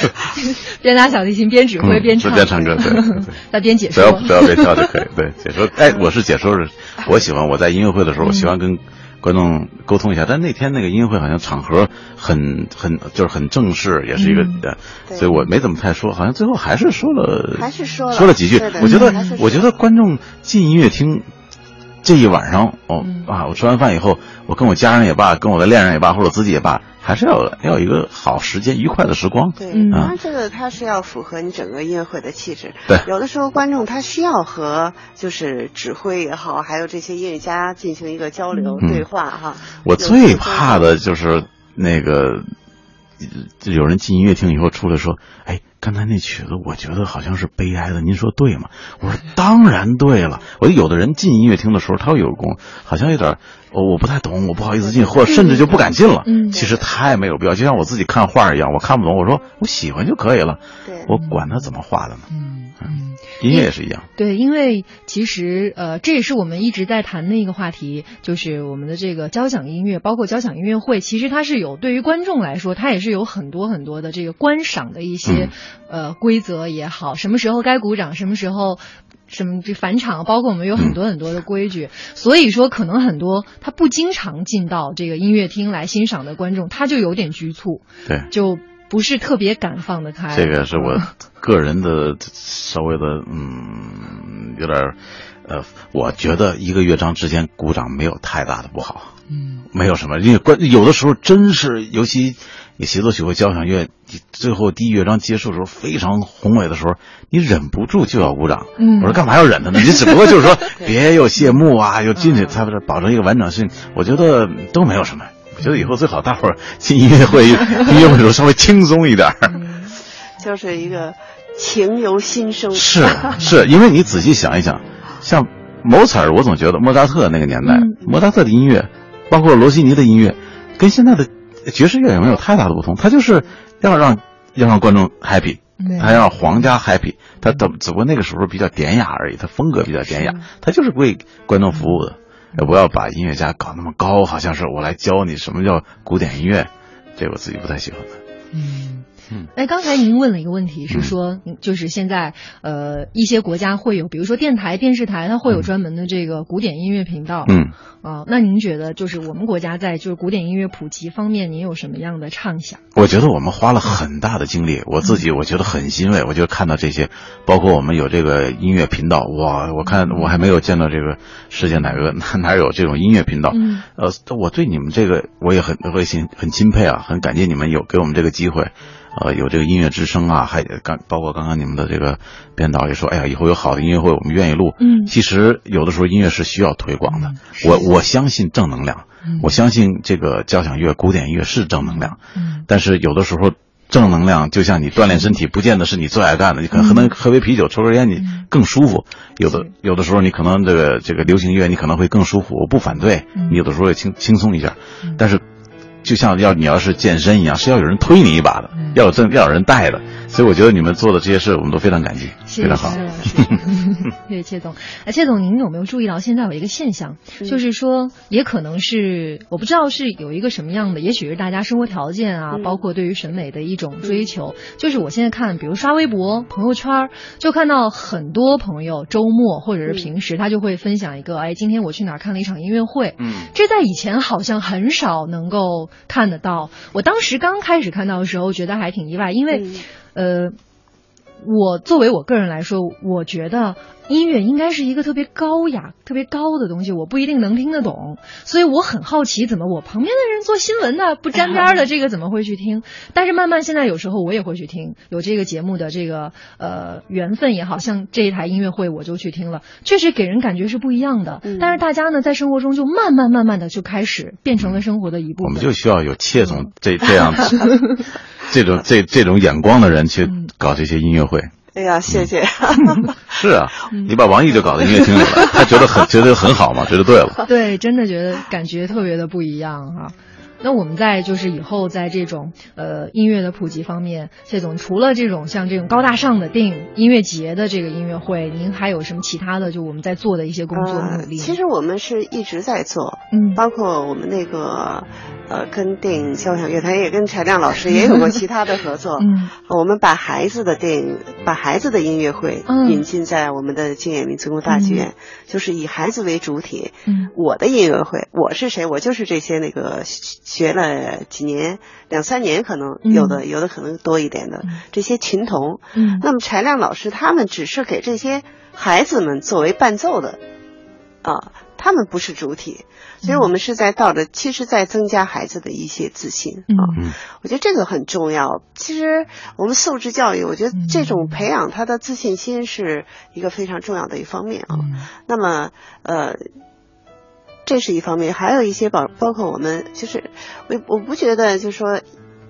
边拉小提琴边指挥嗯边唱，边唱歌对对对 再边解说只要说，只要别跳就可以。对，解说，哎，我是解说是，我喜欢我在音乐会的时候，我喜欢跟观众沟通一下。但那天那个音乐会好像场合很很就是很正式，也是一个所以我没怎么太说，好像最后还是说了，还是说了说了几句对。对我觉得我觉得观众进音乐厅。这一晚上，哦嗯啊，我吃完饭以后，我跟我家人也罢，跟我的恋人也罢，或者自己也罢，还是要要有一个好时间、愉快的时光。对，嗯当然这个它是要符合你整个音乐会的气质。对有的时候观众他需要和就是指挥也好，还有这些音乐家进行一个交流、嗯对话哈。我最怕的就是那个，呃有人进音乐厅以后出来说：“哎，刚才那曲子我觉得好像是悲哀的，您说对吗？”我说：“当然对了。”我有的人进音乐厅的时候，他会有功，好像有点我我不太懂，我不好意思进，或者甚至就不敢进了。嗯其实太没有必要，就像我自己看画一样，我看不懂，我说我喜欢就可以了，对我管他怎么画的呢？音乐也是一样。对，因为其实呃，这也是我们一直在谈的一个话题，就是我们的这个交响音乐，包括交响音乐会，其实它是有对于观众来说，它也是有很多很多的这个观赏的一些、呃规则也好，什么时候该鼓掌，什么时候。什么这返场，包括我们有很多很多的规矩，所以说可能很多他不经常进到这个音乐厅来欣赏的观众，他就有点局促，对，就不是特别敢放得开。这个是我个人的稍微的，嗯，有点儿，呃，我觉得一个乐章之间鼓掌没有太大的不好，嗯没有什么，因为关有的时候真是，尤其你协奏曲或交响乐，你最后第一乐章结束的时候非常宏伟的时候，你忍不住就要鼓掌。嗯我说干嘛要忍他呢？你只不过就是说 别又谢幕啊，又进去，才不是保证一个完整性。我觉得都没有什么。我觉得以后最好大伙儿进音乐会，音乐会的时候稍微轻松一点儿。就是一个情由心生。是是，因为你仔细想一想，像某采儿，我总觉得莫扎特那个年代，嗯。莫扎特的音乐，包括罗西尼的音乐，跟现在的爵士乐也没有太大的不同，他就是要让要让观众 happy，对。他让皇家 happy，他只只不过那个时候比较典雅而已，他风格比较典雅，他就是为观众服务的，也不要把音乐家搞那么高，好像是我来教你什么叫古典音乐，这我自己不太喜欢的。嗯嗯。哎，刚才您问了一个问题，是说，嗯就是现在呃一些国家会有，比如说电台、电视台，它会有专门的这个古典音乐频道。嗯。啊、那您觉得就是我们国家在就是古典音乐普及方面，您有什么样的畅想？我觉得我们花了很大的精力，我自己我觉得很欣慰。我就看到这些，包括我们有这个音乐频道，哇，我看我还没有见到这个世界哪个哪 哪有这种音乐频道。嗯呃，我对你们这个我也很我也很很钦佩啊，很感谢你们有给我们这个机会。呃，有这个音乐之声啊，还刚包括刚刚你们的这个编导也说，哎呀，以后有好的音乐会，我们愿意录。嗯其实有的时候音乐是需要推广的，我我相信正能量，嗯我相信这个交响乐、古典音乐是正能量。嗯但是有的时候正能量就像你锻炼身体，不见得是你最爱干的，你可能喝杯啤酒、抽根烟，你更舒服。有的有的时候你可能这个这个流行音乐你可能会更舒服，我不反对，嗯你有的时候也轻轻松一下，但是。就像要你要是健身一样，是要有人推你一把的，嗯。要有这要有人带的，所以我觉得你们做的这些事，我们都非常感激，非常好谢。谢谢谢总。哎，谢总，您有没有注意到现在有一个现象，嗯就是说，也可能是我不知道是有一个什么样的，也许是大家生活条件啊，嗯包括对于审美的一种追求。就是我现在看，比如刷微博、朋友圈儿，就看到很多朋友周末或者是平时，他就会分享一个，哎，今天我去哪儿看了一场音乐会。嗯这在以前好像很少能够看得到。我当时刚开始看到的时候，觉得还挺意外，因为，呃，我作为我个人来说，我觉得音乐应该是一个特别高雅、特别高的东西，我不一定能听得懂，所以我很好奇，怎么我旁边的人做新闻的不沾边的 这个怎么会去听？但是慢慢现在有时候我也会去听，有这个节目的这个呃缘分也好像这一台音乐会我就去听了，确实给人感觉是不一样的。嗯但是大家呢在生活中就慢慢慢慢的就开始变成了生活的一部分。我们就需要有切总这这样 这种这这种眼光的人去搞这些音乐会。哎呀，谢谢。是啊，你把王毅就搞到音乐厅里了，他觉得很觉得很好嘛，觉得对了。对，真的觉得感觉特别的不一样哈、那我们在就是以后在这种呃音乐的普及方面，谢总除了这种像这种高大上的电影音乐节的这个音乐会，您还有什么其他的就我们在做的一些工作呃努力？其实我们是一直在做，嗯包括我们那个呃，跟电影交响乐团也跟柴亮老师也有过其他的合作。嗯我们把孩子的电影，把孩子的音乐会嗯引进在我们的京演民族工大剧院，就是以孩子为主体。嗯我的音乐会，我是谁？我就是这些那个学学了几年，两三年可能嗯有的，有的可能多一点的这些琴童。嗯那么柴亮老师他们只是给这些孩子们作为伴奏的，啊，他们不是主体，所以我们是在道着，其实在增加孩子的一些自信啊。嗯我觉得这个很重要。其实我们素质教育，我觉得这嗯种培养他的自信心是一个非常重要的一方面啊。嗯那么呃。这是一方面，还有一些包包括我们，就是我我不觉得就是说，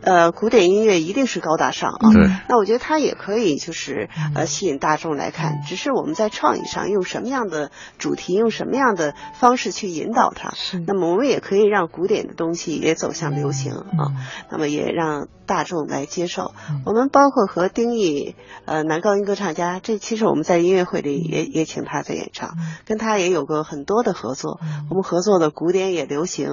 呃，古典音乐一定是高大上啊。对。那我觉得它也可以就是呃吸引大众来看，只是我们在创意上用什么样的主题，用什么样的方式去引导它。是。那么我们也可以让古典的东西也走向流行啊，那么也让大众来接受。我们包括和丁毅呃男高音歌唱家，这其实我们在音乐会里也也请他在演唱，跟他也有过很多的合作。我们合作的古典也流行，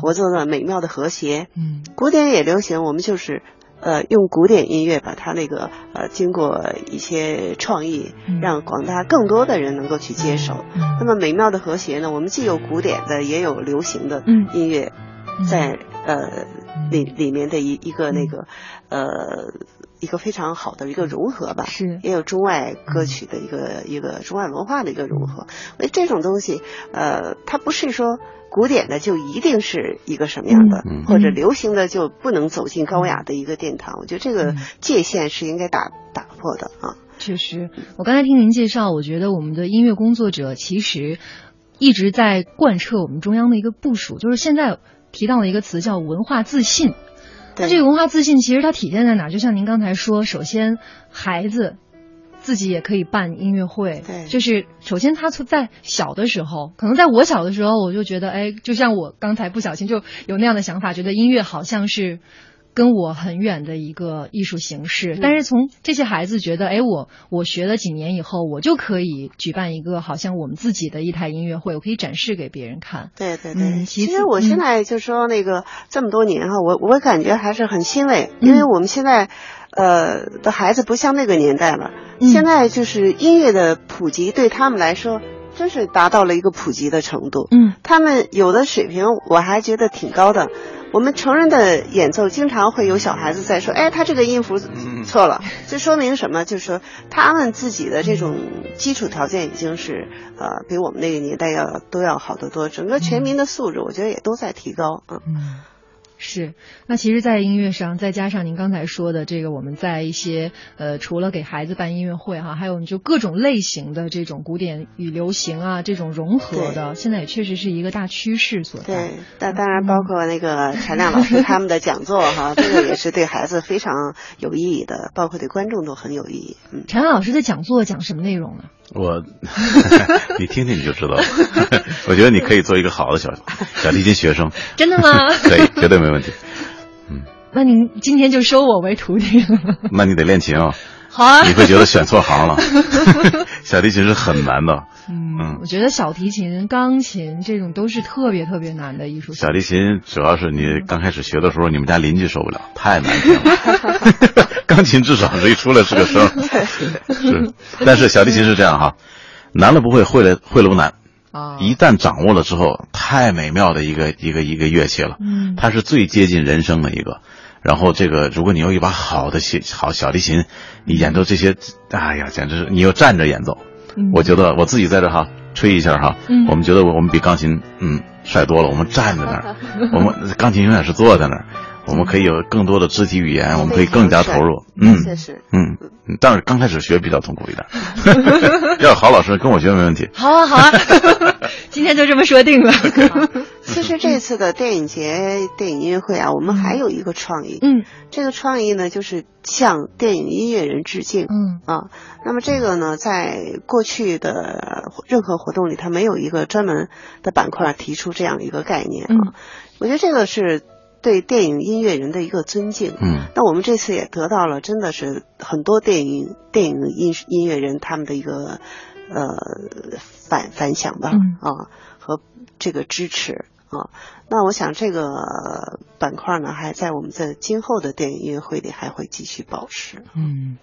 合作的美妙的和谐，嗯。古典也流行，我们就是。呃，用古典音乐把它那个呃，经过一些创意，让广大更多的人能够去接受。那么美妙的和谐呢，我们既有古典的，也有流行的嗯音乐，在呃里里面的一一个那个呃一个非常好的一个融合吧。是也有中外歌曲的一个一个中外文化的一个融合。所以这种东西，呃，它不是说。古典的就一定是一个什么样的，嗯或者流行的就不能走进高雅的一个殿堂。我觉得这个界限是应该打打破的啊。确实，我刚才听您介绍，我觉得我们的音乐工作者其实一直在贯彻我们中央的一个部署，就是现在提到了一个词叫文化自信。那这个文化自信其实它体现在哪？就像您刚才说，首先孩子。自己也可以办音乐会，对，就是首先他从在小的时候，可能在我小的时候，我就觉得，哎，就像我刚才不小心就有那样的想法，觉得音乐好像是跟我很远的一个艺术形式。但是从这些孩子觉得，哎，我我学了几年以后，我就可以举办一个好像我们自己的一台音乐会，我可以展示给别人看。对对对，嗯其实我现嗯在就说那个这么多年哈，我我感觉还是很欣慰，因为嗯我们现在呃的孩子不像那个年代了，嗯现在就是音乐的普及对他们来说真是达到了一个普及的程度。嗯他们有的水平我还觉得挺高的。我们成人的演奏经常会有小孩子在说：“哎，他这个音符嗯错了。”这说明什么？就是说他们自己的这种基础条件已经是呃比我们那个年代要都要好得多。整个全民的素质，我觉得也都在提高。嗯，嗯，是。那其实，在音乐上，再加上您刚才说的这个，我们在一些呃，除了给孩子办音乐会哈，还有就各种类型的这种古典与流行啊，这种融合的，现在也确实是一个大趋势所在。对，但当然包括那个陈亮老师他们的讲座哈，这个也是对孩子非常有意义的，包括对观众都很有意义。嗯。陈亮老师的讲座讲什么内容呢？我，你听听你就知道了。我觉得你可以做一个好的小小提琴学生，真的吗？可以，绝对没问题。嗯那您今天就收我为徒弟了。那你得练琴啊，好啊。你会觉得选错行了。小提琴是很难的，嗯，我觉得小提琴、钢琴这种都是特别特别难的艺术。小提琴主要是你刚开始学的时候，你们家邻居受不了，太难听了。钢琴至少是一出来是个声，是。但是小提琴是这样哈，难了不会，会了会了不难。啊，一旦掌握了之后，太美妙的一个一个一个乐器了。嗯，它是最接近人生的一个。然后这个，如果你有一把好的琴好小提琴，你演奏这些，哎呀，简直是你又站着演奏。嗯我觉得我自己在这哈吹一下哈，嗯我们觉得我们比钢琴嗯帅多了。我们站在那儿，我们钢琴永远是坐在那儿，我们可以有更多的肢体语言，我们可以更加投入。嗯确实，嗯，嗯但是刚开始学比较痛苦一点。要是好老师跟我学没问题。好啊，好啊，今天就这么说定了。其实这次的电影节电影音乐会啊，我们还有一个创意。嗯这个创意呢，就是向电影音乐人致敬。嗯啊，那么这个呢，在过去的任何活动里，它没有一个专门的板块提出这样一个概念啊。嗯我觉得这个是对电影音乐人的一个尊敬。嗯那我们这次也得到了，真的是很多电影电影音音乐人他们的一个呃反反响吧，嗯啊和这个支持啊。那我想这个板块呢，还在我们在今后的电影音乐会里还会继续保持。嗯。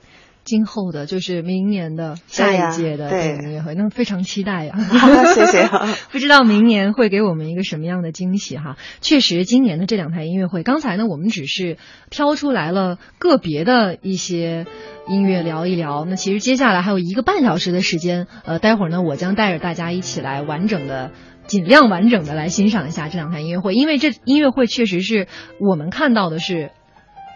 今后的就是明年的下一届的对电影音乐会，那非常期待呀、谢谢啊。不知道明年会给我们一个什么样的惊喜哈？确实，今年的这两台音乐会，刚才呢我们只是挑出来了个别的一些音乐聊一聊。那其实接下来还有一个半小时的时间，呃，待会儿呢我将带着大家一起来完整的。尽量完整的来欣赏一下这两台音乐会，因为这音乐会确实是我们看到的是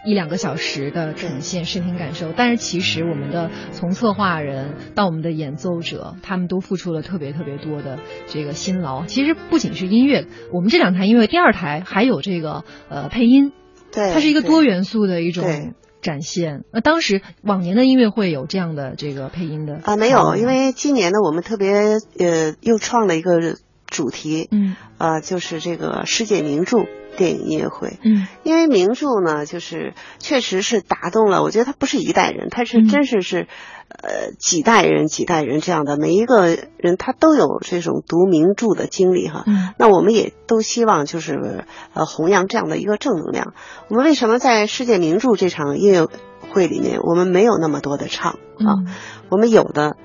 一两个小时的呈现视听感受，但是其实我们的从策划人到我们的演奏者，他们都付出了特别特别多的这个辛劳。其实不仅是音乐，我们这两台音乐，第二台还有这个呃配音，对，它是一个多元素的一种展现。那当时往年的音乐会有这样的这个配音的啊，没有，因为今年呢，我们特别呃又创了一个主题，嗯呃，就是这个世界名著电影音乐会。嗯因为名著呢，就是确实是打动了，我觉得它不是一代人，它是嗯真是是，呃，几代人几代人这样的，每一个人他都有这种读名著的经历哈。嗯那我们也都希望就是呃弘扬这样的一个正能量。我们为什么在世界名著这场音乐会里面，我们没有那么多的唱啊？嗯我们有的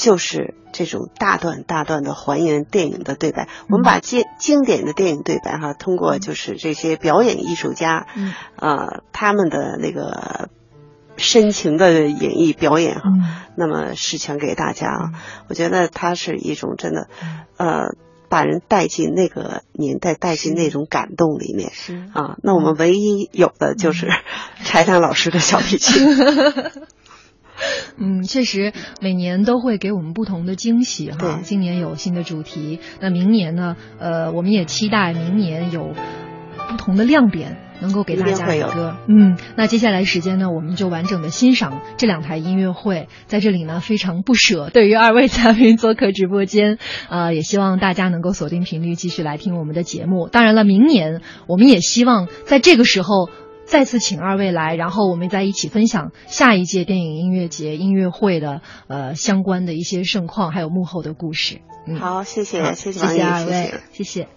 就是这种大段大段的还原电影的对白。我们把经经典的电影对白哈，通过就是这些表演艺术家，嗯呃，他们的那个深情的演绎表演哈，嗯那么示全给大家啊。我觉得它是一种真的，呃，把人带进那个年代，带进那种感动里面。是啊，那我们唯一有的就是柴亮老师的小提琴。嗯，确实每年都会给我们不同的惊喜哈。今年有新的主题，那明年呢？呃，我们也期待明年有不同的亮点，能够给大家一个嗯。那接下来时间呢，我们就完整的欣赏这两台音乐会。在这里呢，非常不舍对于二位嘉宾做客直播间，呃，也希望大家能够锁定频率，继续来听我们的节目。当然了，明年我们也希望在这个时候。再次请二位来，然后我们再一起分享下一届电影音乐节音乐会的呃相关的一些盛况，还有幕后的故事。嗯，好，谢谢，谢谢谢谢二位谢，谢谢。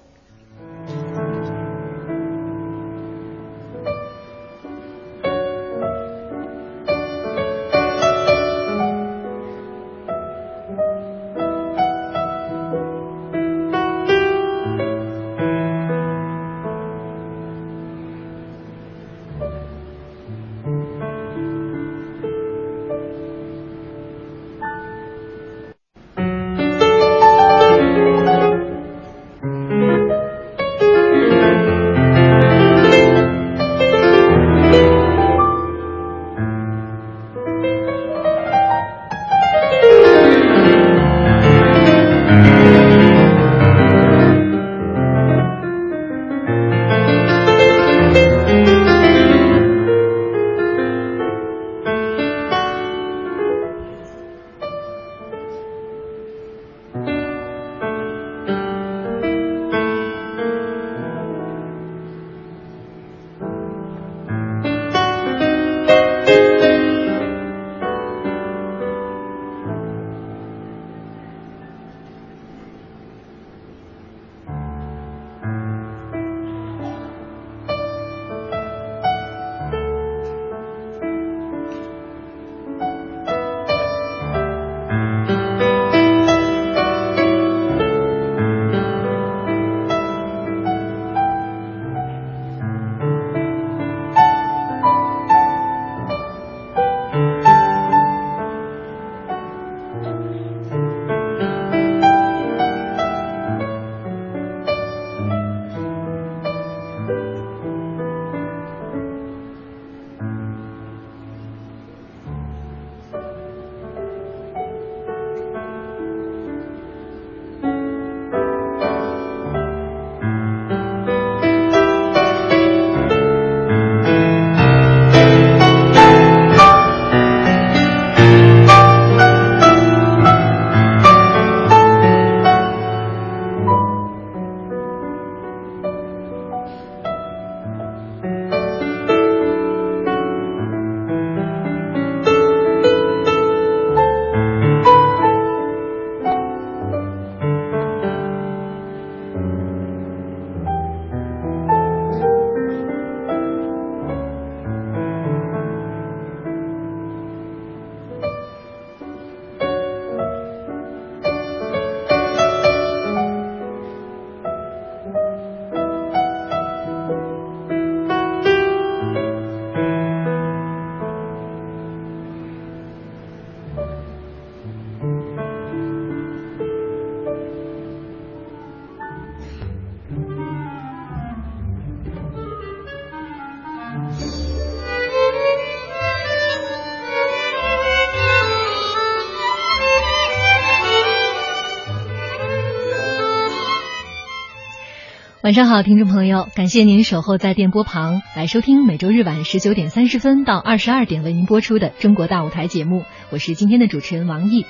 晚上好，听众朋友，感谢您守候在电波旁来收听每周日晚十九点三十分到二十二点为您播出的《中国大舞台》节目，我是今天的主持人王毅。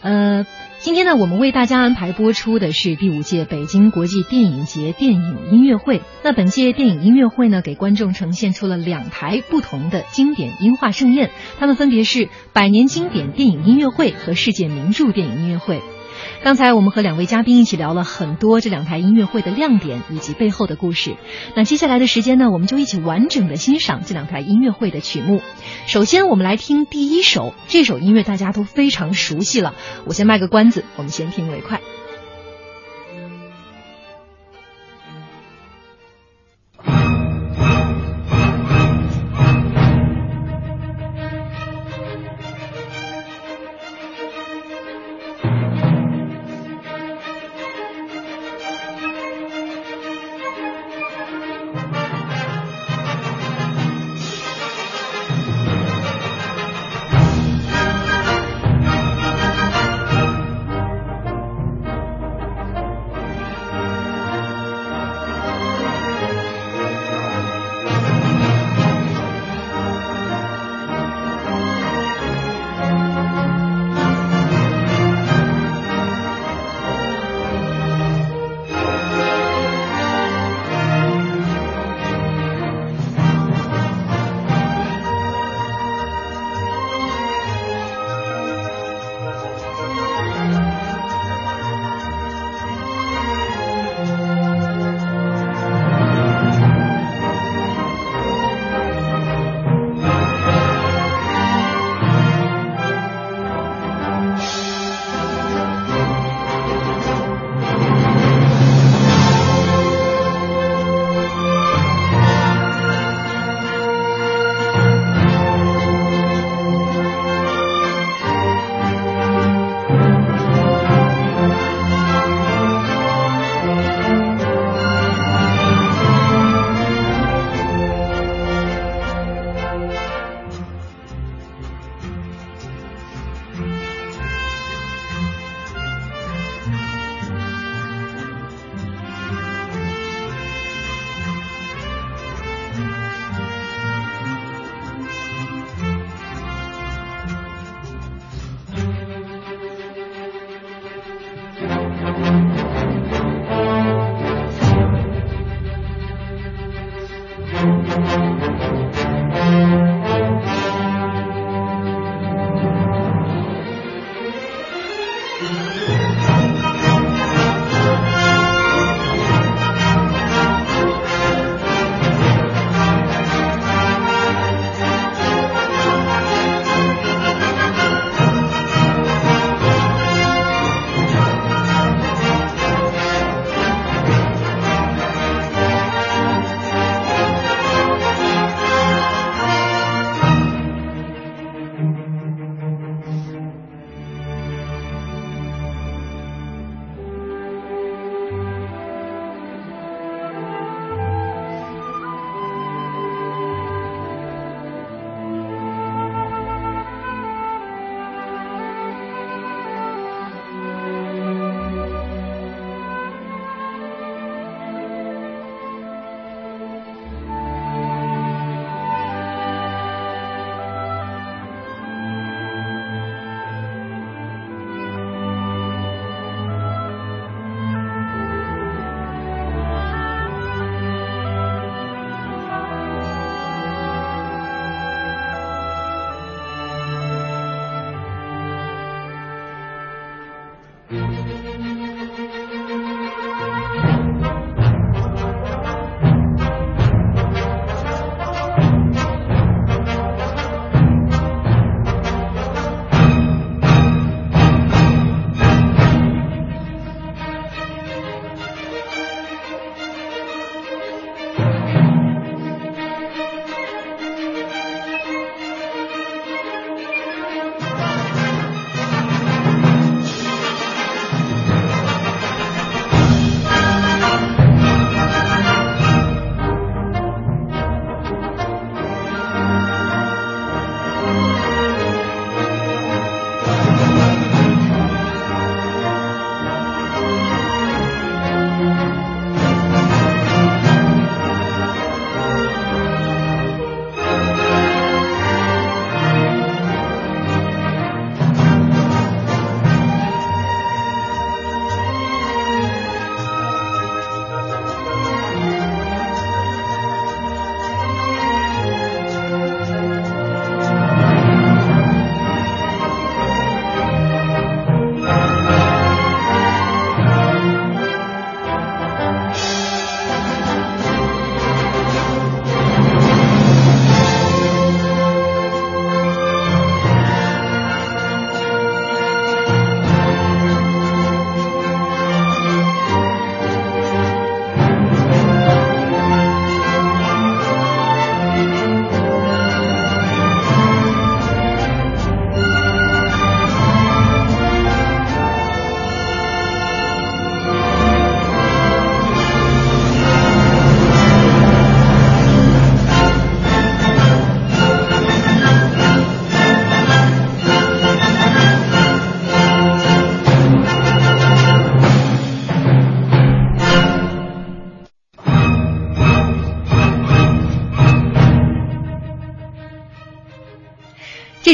呃，今天呢，我们为大家安排播出的是第五届北京国际电影节电影音乐会。那本届电影音乐会呢，给观众呈现出了两台不同的经典音画盛宴，它们分别是百年经典电影音乐会和世界名著电影音乐会。刚才我们和两位嘉宾一起聊了很多这两台音乐会的亮点以及背后的故事。那接下来的时间呢，我们就一起完整的欣赏这两台音乐会的曲目。首先，我们来听第一首，这首音乐大家都非常熟悉了。我先卖个关子，我们先听为快。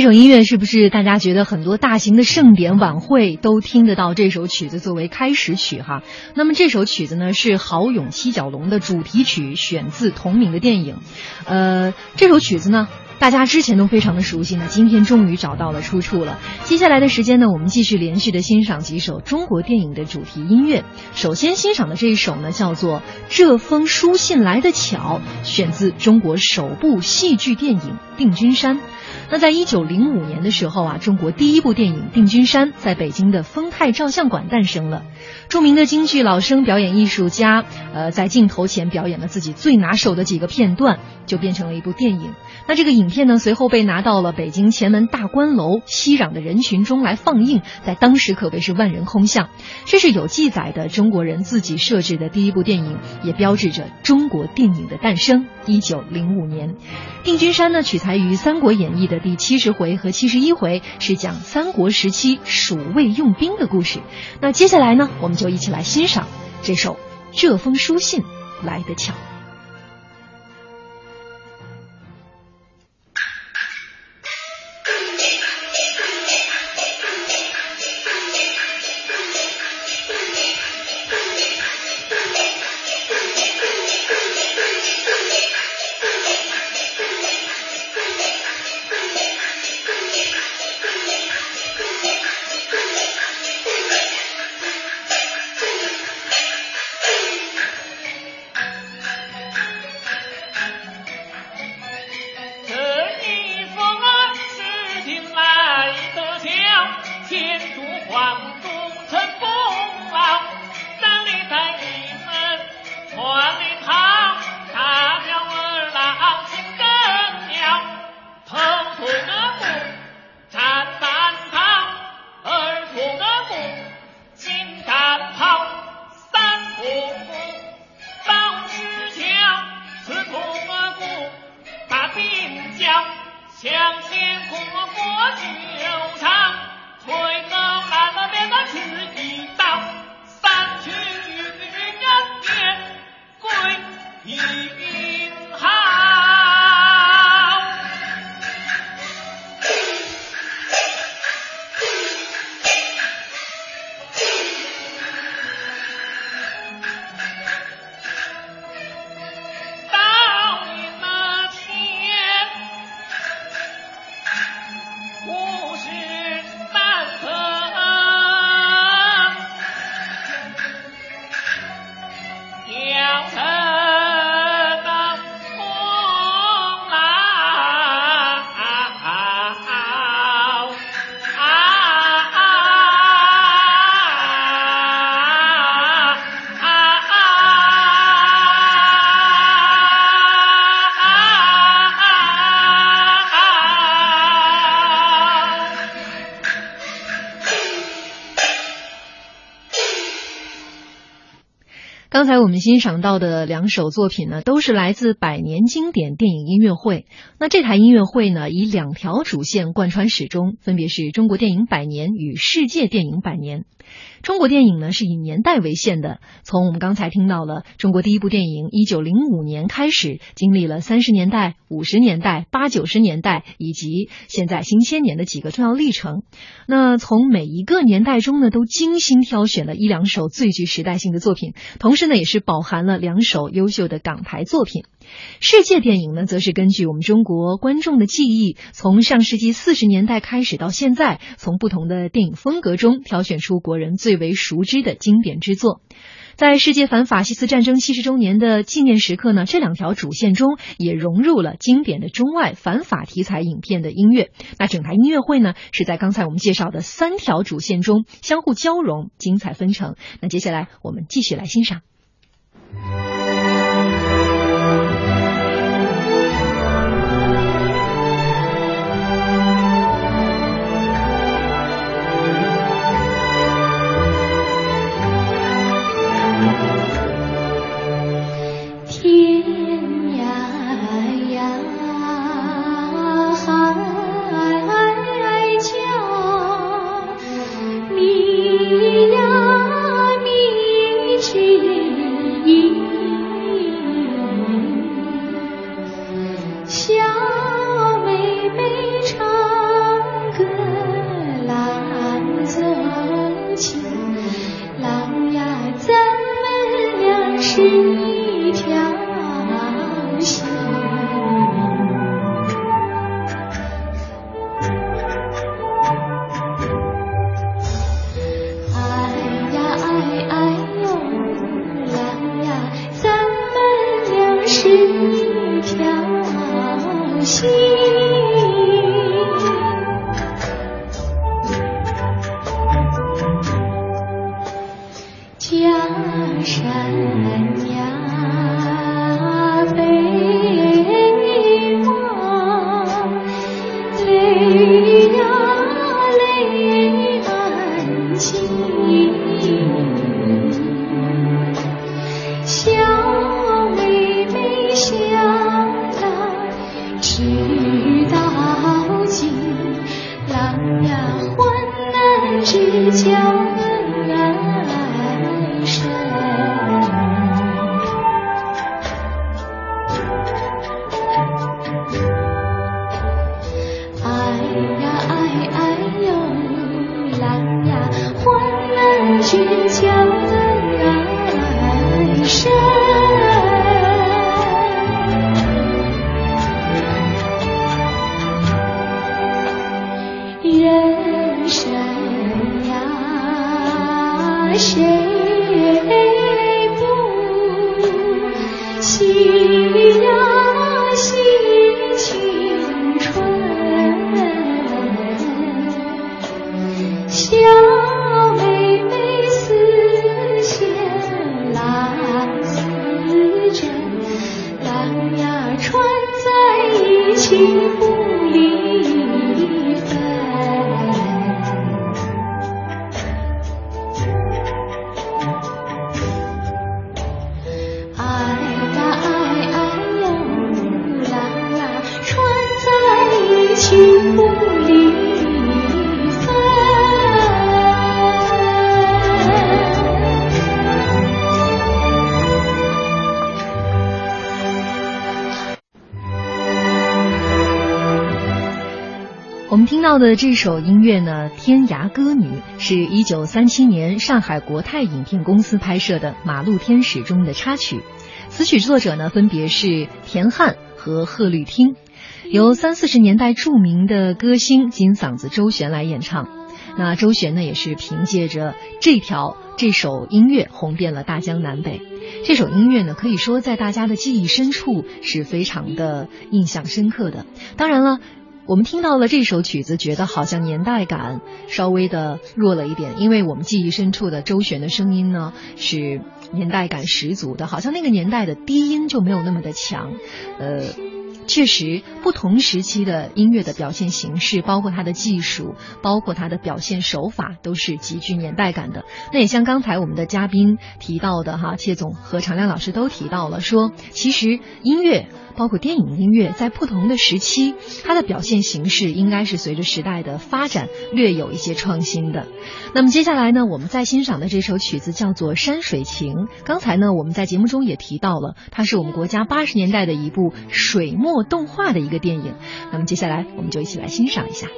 首音乐是不是大家觉得很多大型的盛典晚会都听得到这首曲子作为开始曲哈？那么这首曲子呢是《豪勇七角龙》的主题曲，选自同名的电影。呃，这首曲子呢。大家之前都非常的熟悉呢，今天终于找到了出处了。接下来的时间呢，我们继续连续的欣赏几首中国电影的主题音乐。首先欣赏的这一首呢，叫做《这封书信来得巧》，选自中国首部戏剧电影《定军山》。那在一九零五年的时候啊，中国第一部电影《定军山》在北京的丰泰照相馆诞生了。著名的京剧老生表演艺术家，呃，在镜头前表演了自己最拿手的几个片段，就变成了一部电影。那这个影片呢，随后被拿到了北京前门大观楼熙攘的人群中来放映，在当时可谓是万人空巷。这是有记载的中国人自己设置的第一部电影，也标志着中国电影的诞生。一九零五年，《定军山》呢取材于《三国演义》的第七十回和七十一回，是讲三国时期蜀魏用兵的故事。那接下来呢，我们就一起来欣赏这首《这封书信来得巧》。刚才我们欣赏到的两首作品呢，都是来自百年经典电影音乐会。那这台音乐会呢，以两条主线贯穿始终，分别是中国电影百年与世界电影百年。中国电影呢是以年代为限的，从我们刚才听到了中国第一部电影一九零五年开始，经历了三十年代、五十年代、八九十年代以及现在新千年的几个重要历程。那从每一个年代中呢，都精心挑选了一两首最具时代性的作品，同时呢也是饱含了两首优秀的港台作品。世界电影呢，则是根据我们中国观众的记忆，从上世纪四十年代开始到现在，从不同的电影风格中挑选出国人最为熟知的经典之作。在世界反法西斯战争七十周年的纪念时刻呢，这两条主线中也融入了经典的中外反法题材影片的音乐。那整台音乐会呢，是在刚才我们介绍的三条主线中相互交融，精彩纷呈。那接下来我们继续来欣赏。山间的这首音乐呢，《天涯歌女》是一九三七年上海国泰影片公司拍摄的《马路天使》中的插曲，词曲作者呢分别是田汉和贺绿汀，由三四十年代著名的歌星金嗓子周璇来演唱。那周璇呢，也是凭借着这条这首音乐红遍了大江南北。这首音乐呢，可以说在大家的记忆深处是非常的印象深刻的。当然了。我们听到了这首曲子，觉得好像年代感稍微的弱了一点，因为我们记忆深处的周璇的声音呢是年代感十足的，好像那个年代的低音就没有那么的强，呃。确实，不同时期的音乐的表现形式，包括它的技术，包括它的表现手法，都是极具年代感的。那也像刚才我们的嘉宾提到的哈，谢总和常亮老师都提到了，说其实音乐，包括电影音乐，在不同的时期，它的表现形式应该是随着时代的发展略有一些创新的。那么接下来呢，我们在欣赏的这首曲子叫做《山水情》。刚才呢，我们在节目中也提到了，它是我们国家八十年代的一部水墨动画的一个电影。那么接下来，我们就一起来欣赏一下。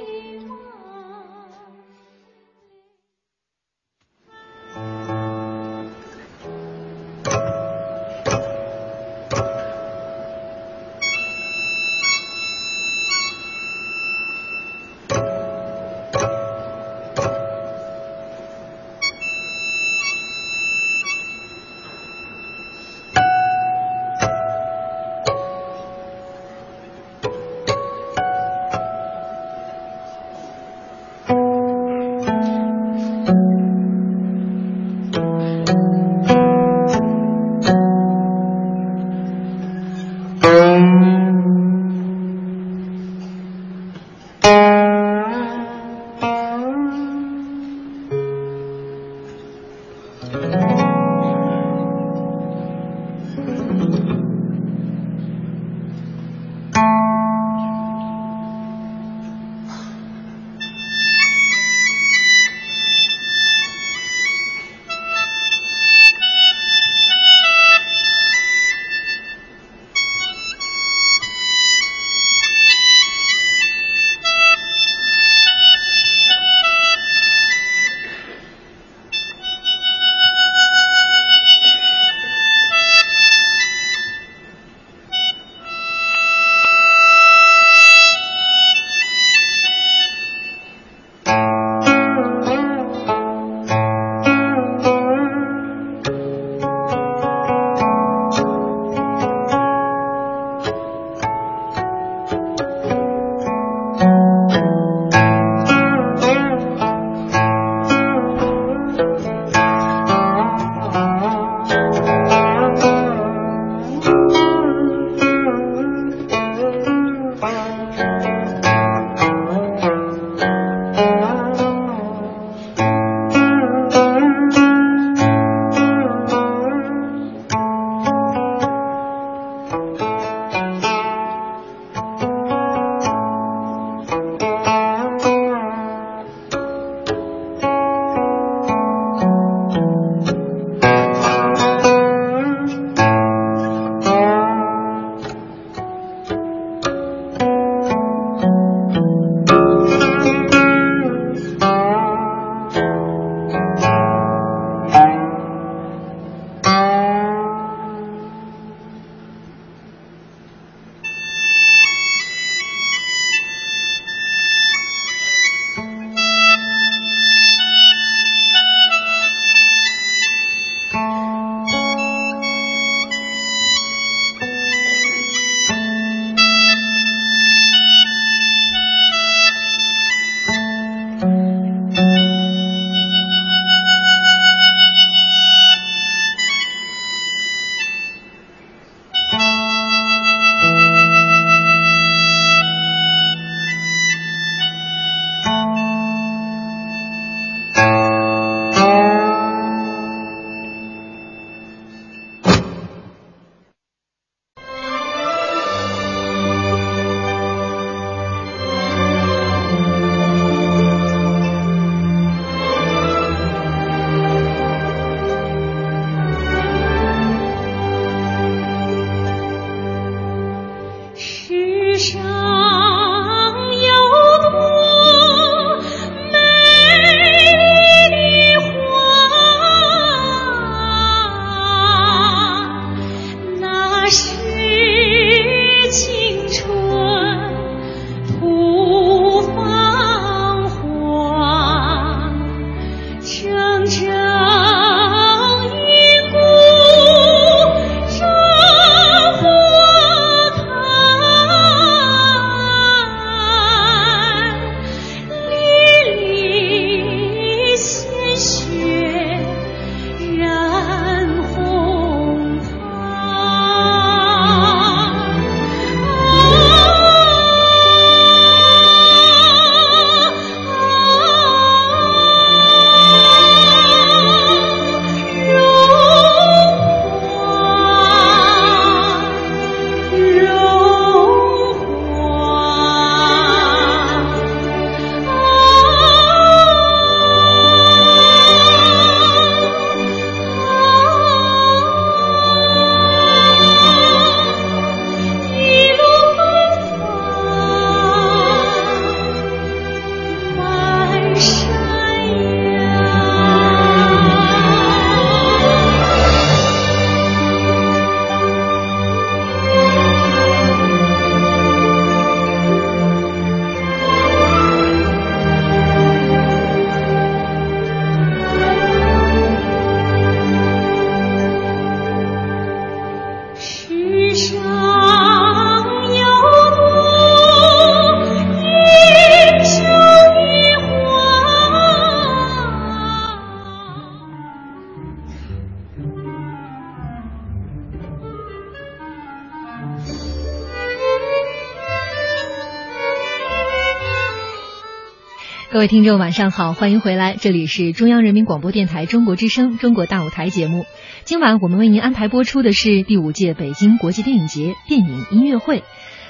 各位听众，晚上好，欢迎回来，这里是中央人民广播电台中国之声《中国大舞台》节目。今晚我们为您安排播出的是第五届北京国际电影节电影音乐会。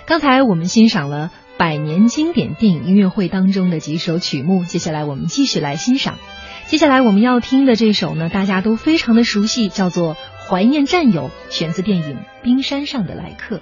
刚才我们欣赏了百年经典电影音乐会当中的几首曲目，接下来我们继续来欣赏。接下来我们要听的这首呢，大家都非常的熟悉，叫做《怀念战友》，选自电影《冰山上的来客》。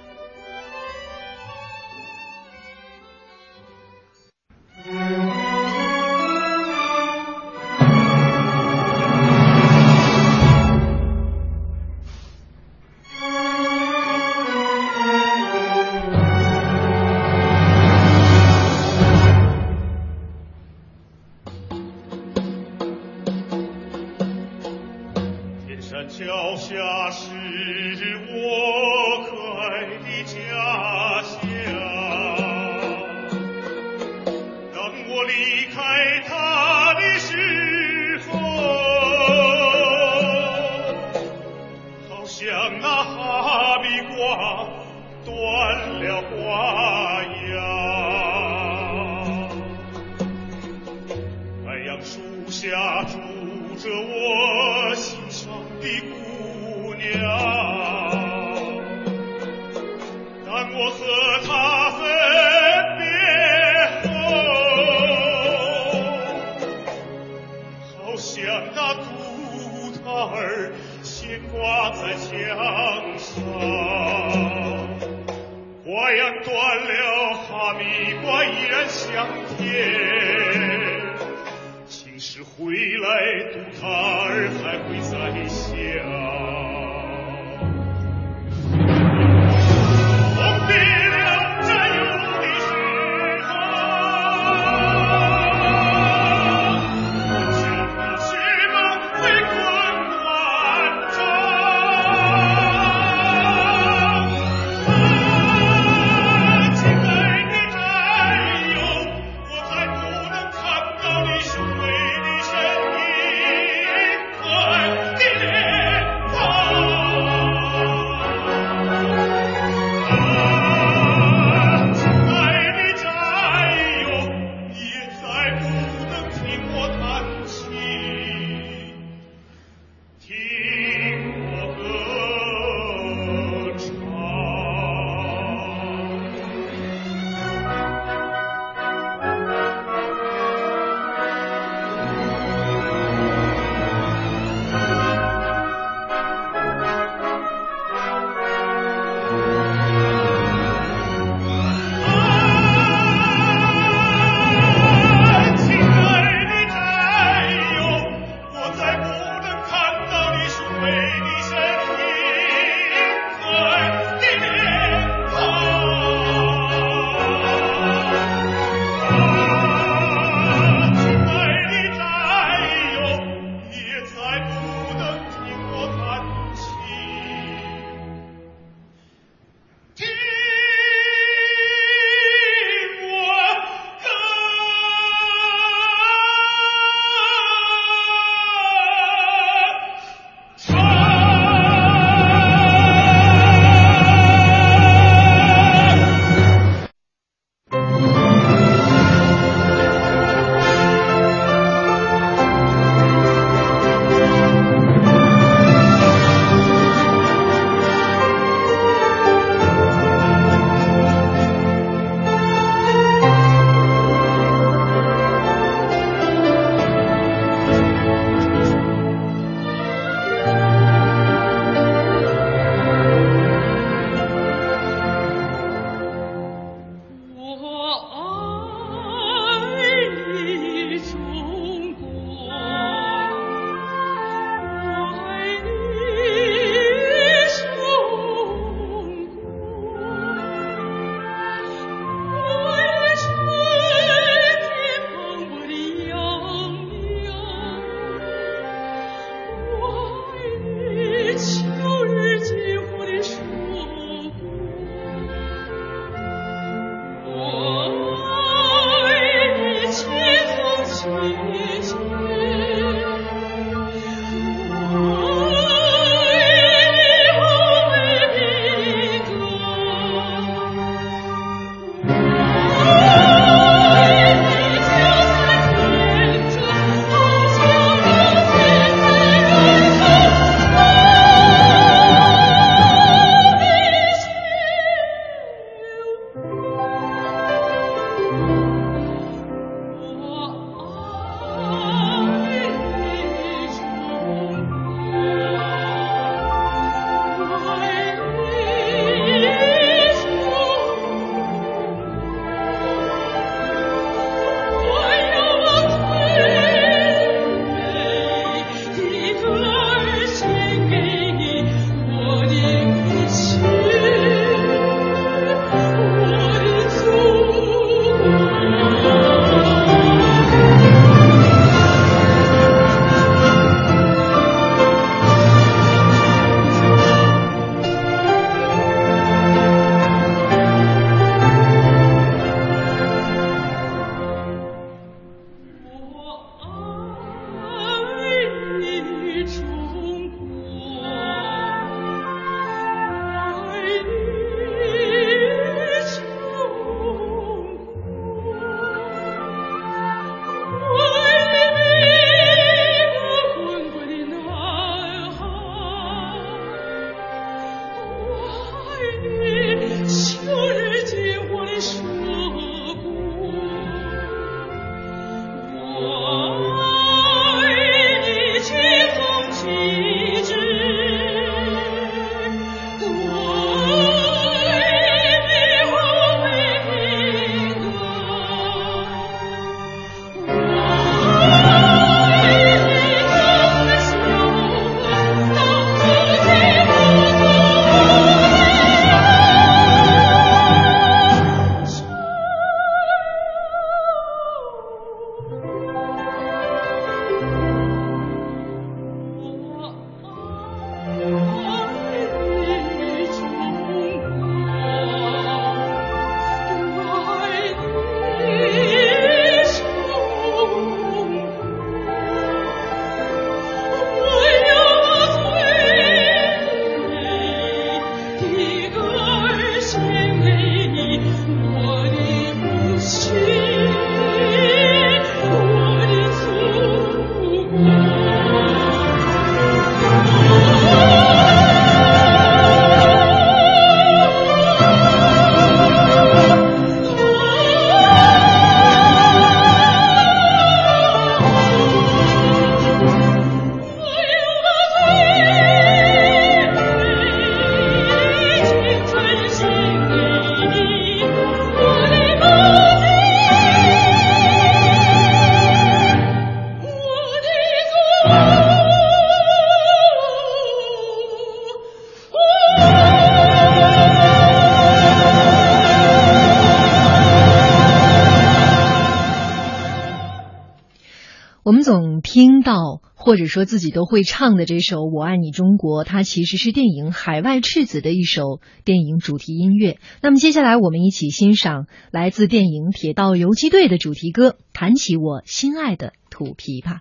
听到或者说自己都会唱的这首《我爱你中国》，它其实是电影《海外赤子》的一首电影主题音乐。那么接下来我们一起欣赏来自电影《铁道游击队》的主题歌，弹起我心爱的土琵琶。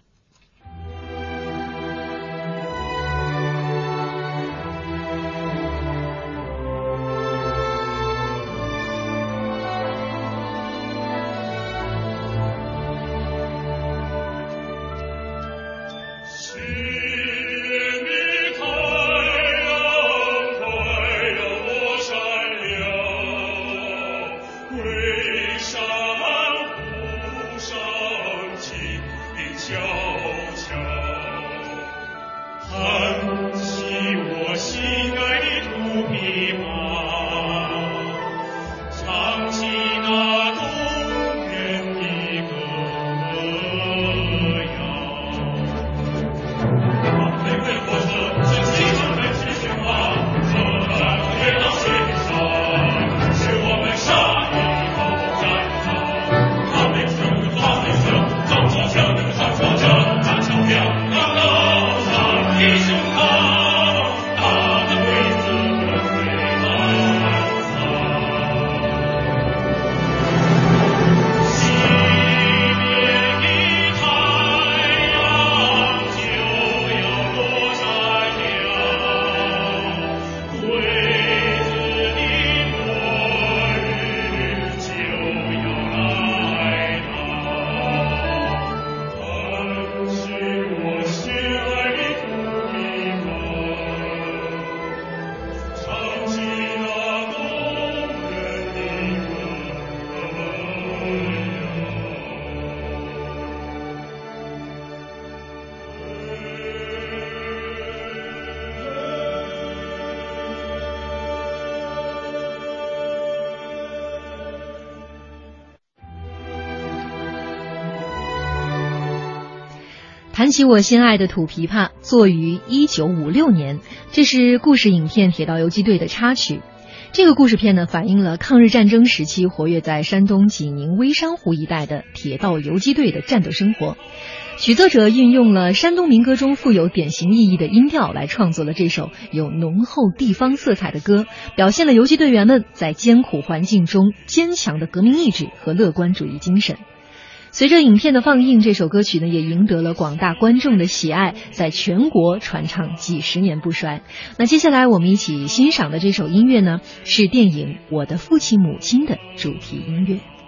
起我心爱的土琵琶，作于一九五六年，这是故事影片《铁道游击队》的插曲。这个故事片呢，反映了抗日战争时期活跃在山东济宁微山湖一带的铁道游击队的战斗生活。曲作者运用了山东民歌中富有典型意义的音调来创作了这首有浓厚地方色彩的歌，表现了游击队员们在艰苦环境中坚强的革命意志和乐观主义精神。随着影片的放映，这首歌曲呢也赢得了广大观众的喜爱，在全国传唱几十年不衰。那接下来我们一起欣赏的这首音乐呢，是电影《我的父亲母亲》的主题音乐。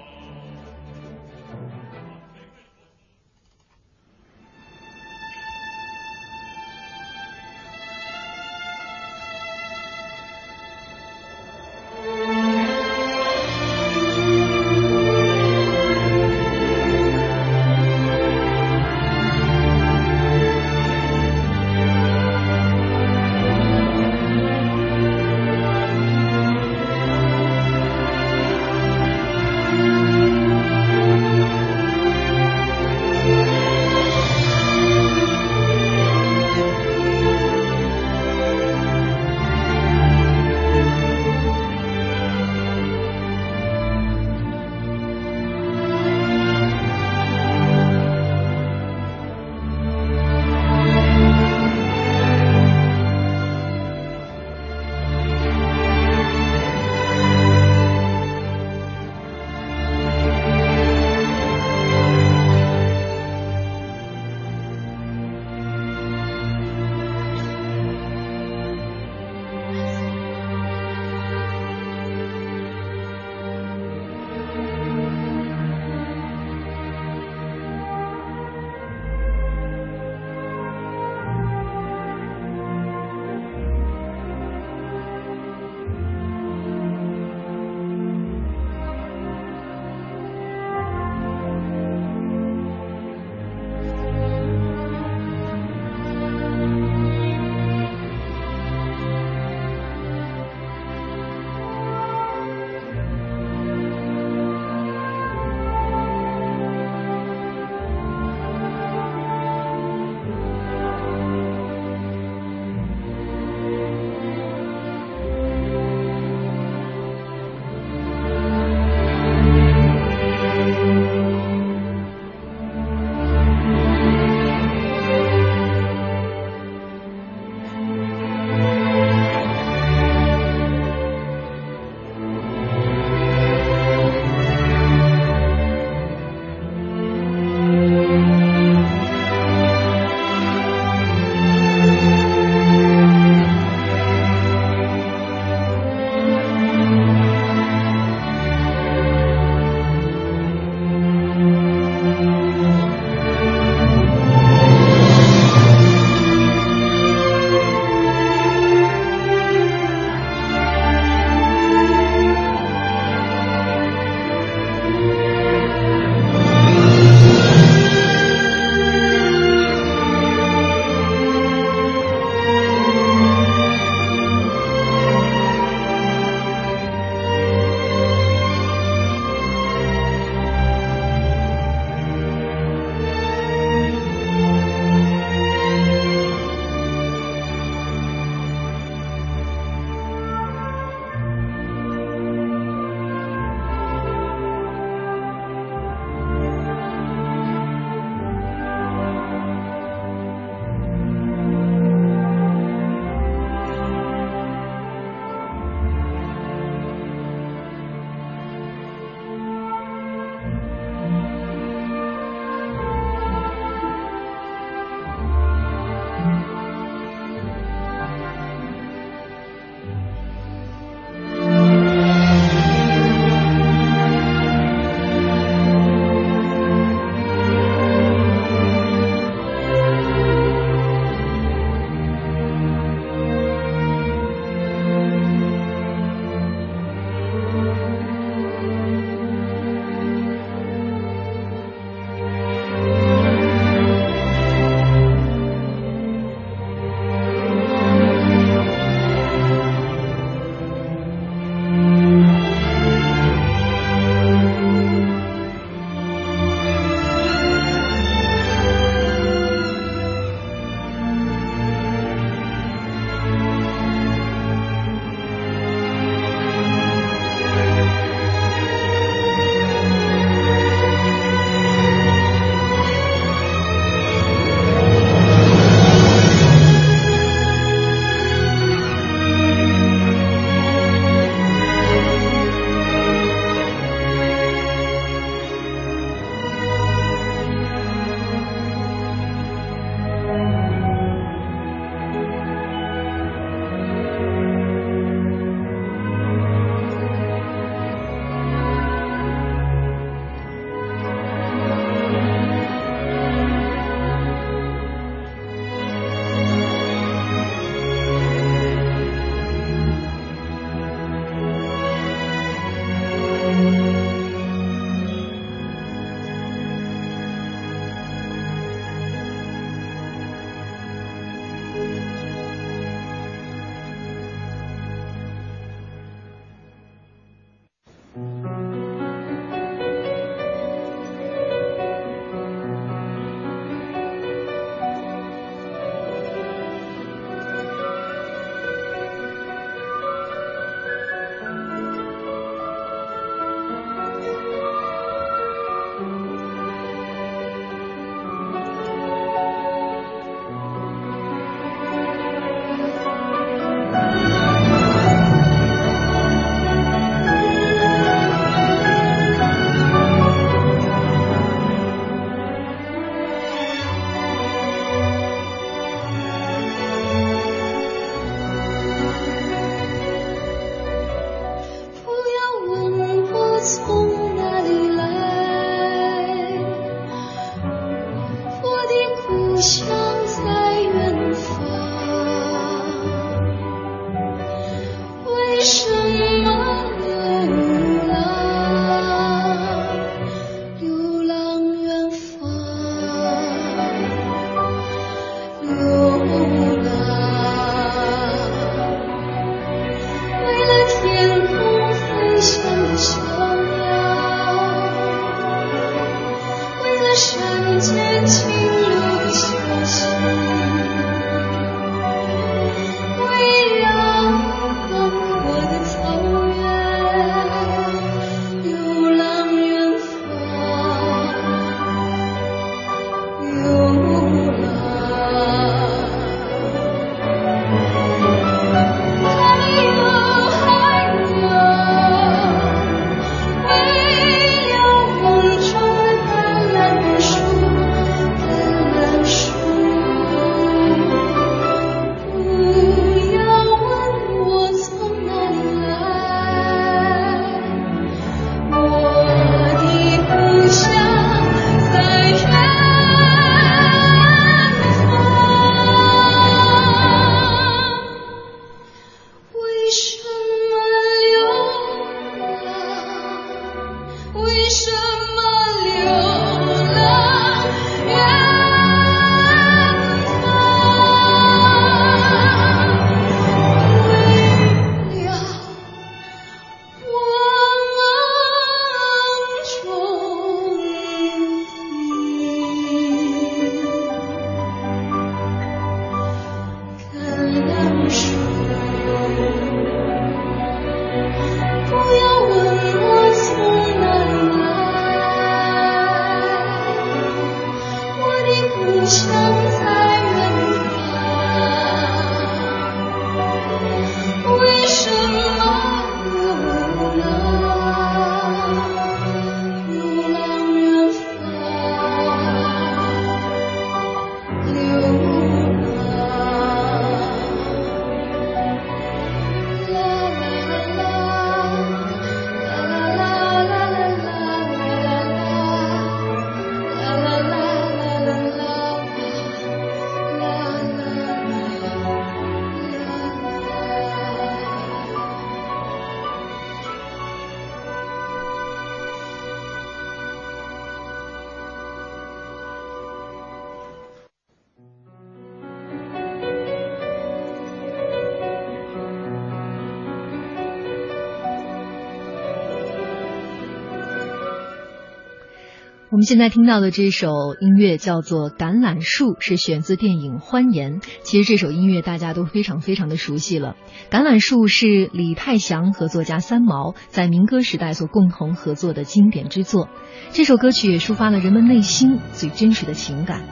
我们现在听到的这首音乐叫做《橄榄树》，是选自电影《欢颜》。其实这首音乐大家都非常非常的熟悉了。《橄榄树》是李泰祥和作家三毛在民歌时代所共同合作的经典之作。这首歌曲也抒发了人们内心最真实的情感。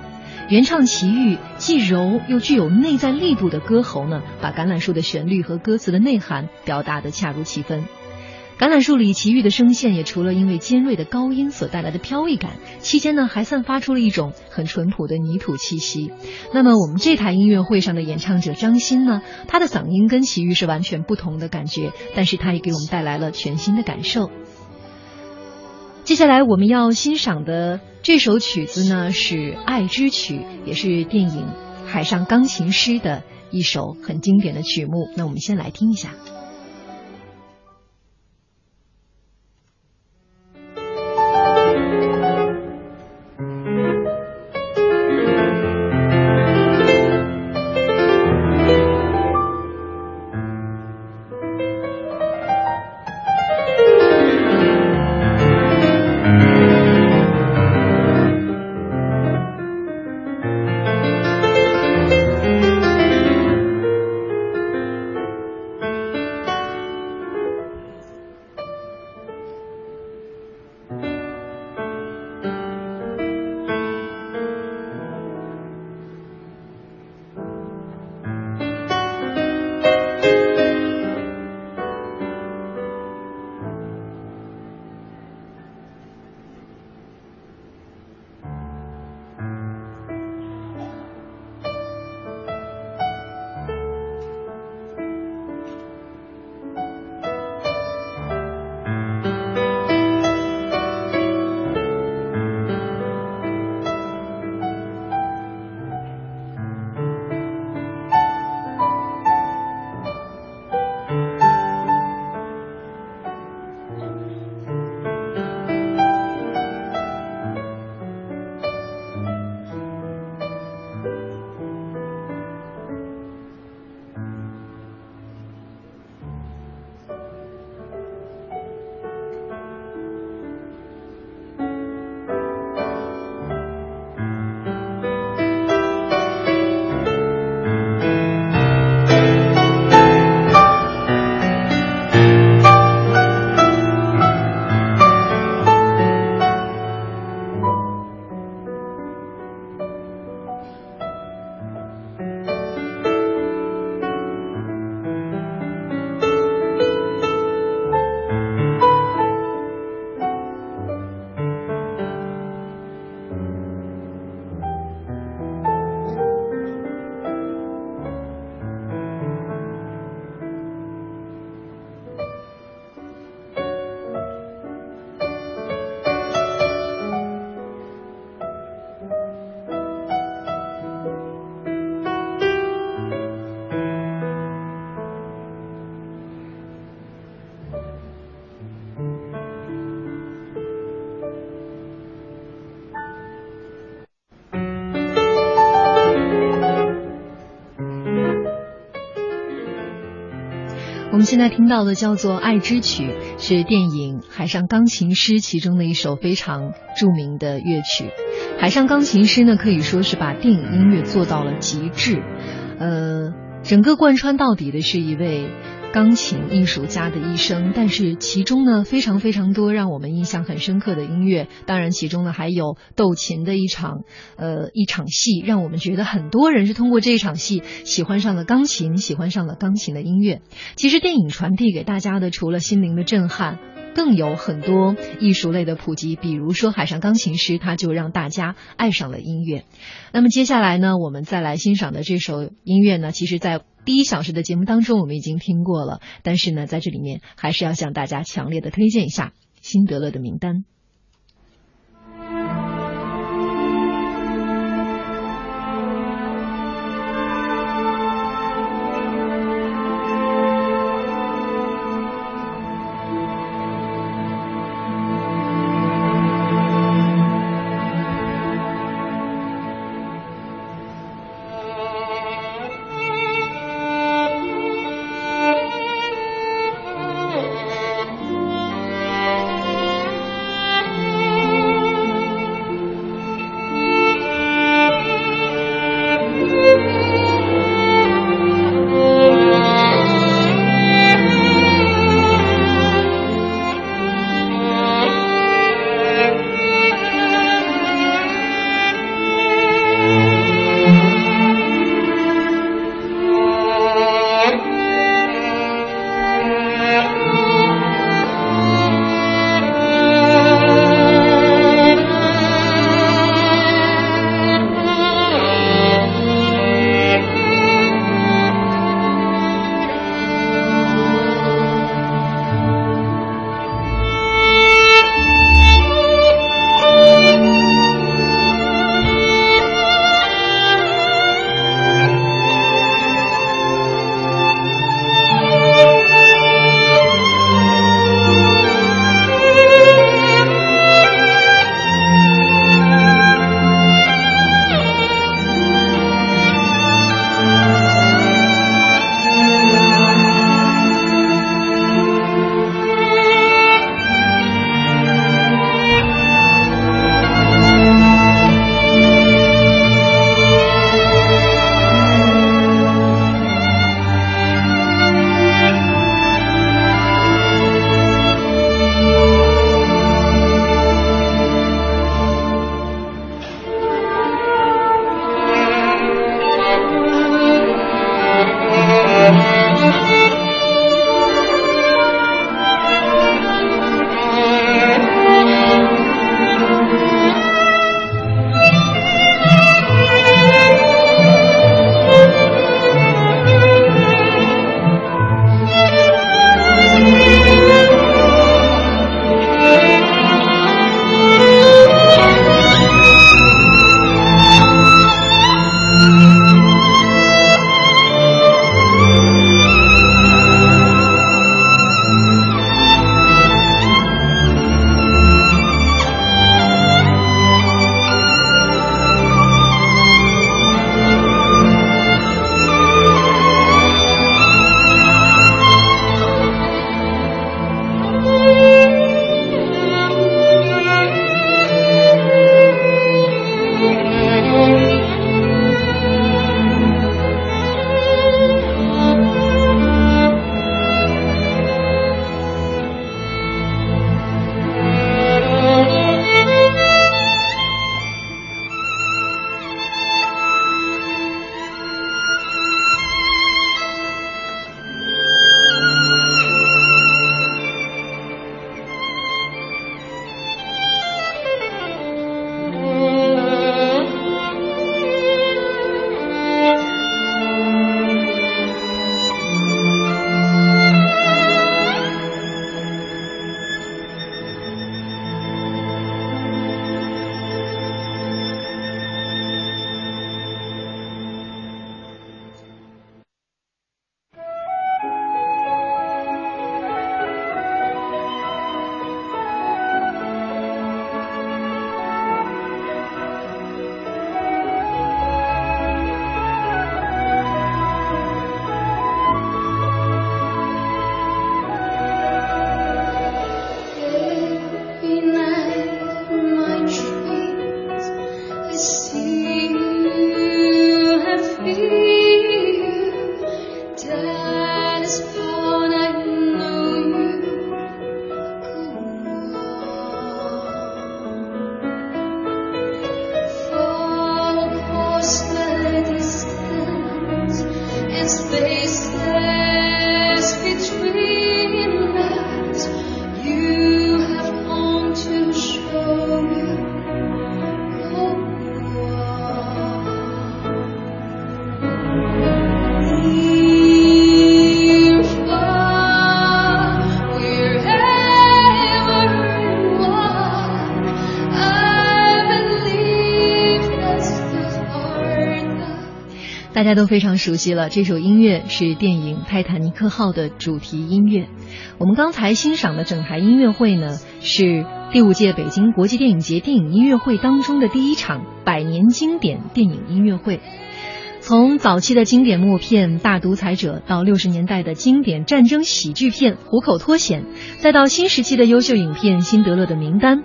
原唱齐豫既柔又具有内在力度的歌喉呢，把橄榄树的旋律和歌词的内涵表达得恰如其分。橄榄树里奇遇的声线也除了因为尖锐的高音所带来的飘逸感，期间呢还散发出了一种很淳朴的泥土气息。那么我们这台音乐会上的演唱者张欣呢，他的嗓音跟奇遇是完全不同的感觉，但是他也给我们带来了全新的感受。接下来我们要欣赏的这首曲子呢是《爱之曲》，也是电影《海上钢琴师》的一首很经典的曲目。那我们先来听一下。现在听到的叫做《爱之曲》，是电影《海上钢琴师》其中的一首非常著名的乐曲。《海上钢琴师》呢，可以说是把电影音乐做到了极致。呃，整个贯穿到底的是一位。钢琴艺术家的一生，但是其中呢非常非常多让我们印象很深刻的音乐，当然其中呢还有斗琴的一场，呃一场戏，让我们觉得很多人是通过这一场戏喜欢上了钢琴，喜欢上了钢琴的音乐。其实电影传递给大家的除了心灵的震撼。更有很多艺术类的普及，比如说《海上钢琴师》，他就让大家爱上了音乐。那么接下来呢，我们再来欣赏的这首音乐呢，其实在第一小时的节目当中我们已经听过了，但是呢，在这里面还是要向大家强烈的推荐一下《辛德勒的名单》。大家都非常熟悉了，这首音乐是电影《泰坦尼克号》的主题音乐。我们刚才欣赏的整台音乐会呢，是第五届北京国际电影节电影音乐会当中的第一场百年经典电影音乐会。从早期的经典默片《大独裁者》，到六十年代的经典战争喜剧片《虎口脱险》，再到新时期的优秀影片《辛德勒的名单》。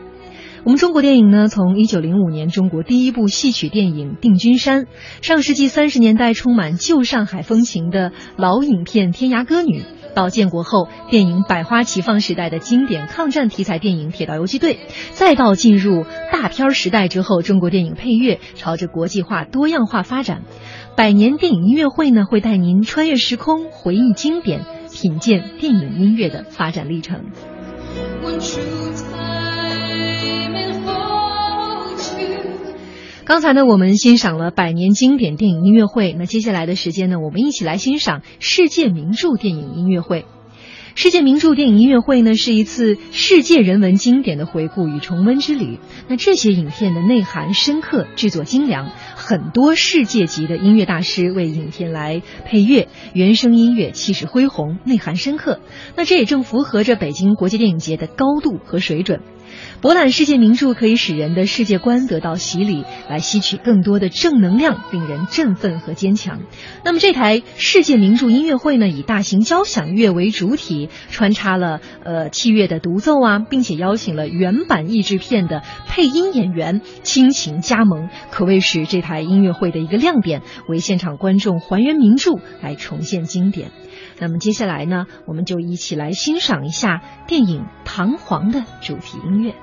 我们中国电影呢，从一九零五年中国第一部戏曲电影《定军山》，上世纪三十年代充满旧上海风情的老影片《天涯歌女》，到建国后电影百花齐放时代的经典抗战题材电影《铁道游击队》，再到进入大片时代之后，中国电影配乐朝着国际化、多样化发展。百年电影音乐会呢，会带您穿越时空，回忆经典，品鉴电影音乐的发展历程。刚才呢，我们欣赏了百年经典电影音乐会。那接下来的时间呢，我们一起来欣赏世界名著电影音乐会。世界名著电影音乐会呢，是一次世界人文经典的回顾与重温之旅。那这些影片的内涵深刻，制作精良，很多世界级的音乐大师为影片来配乐，原声音乐气势恢宏，内涵深刻。那这也正符合着北京国际电影节的高度和水准。博览世界名著可以使人的世界观得到洗礼，来吸取更多的正能量，令人振奋和坚强。那么这台世界名著音乐会呢，以大型交响乐为主体，穿插了呃器乐的独奏啊，并且邀请了原版译制片的配音演员倾情加盟，可谓是这台音乐会的一个亮点，为现场观众还原名著，来重现经典。那么接下来呢，我们就一起来欣赏一下电影《唐璜》的主题音乐。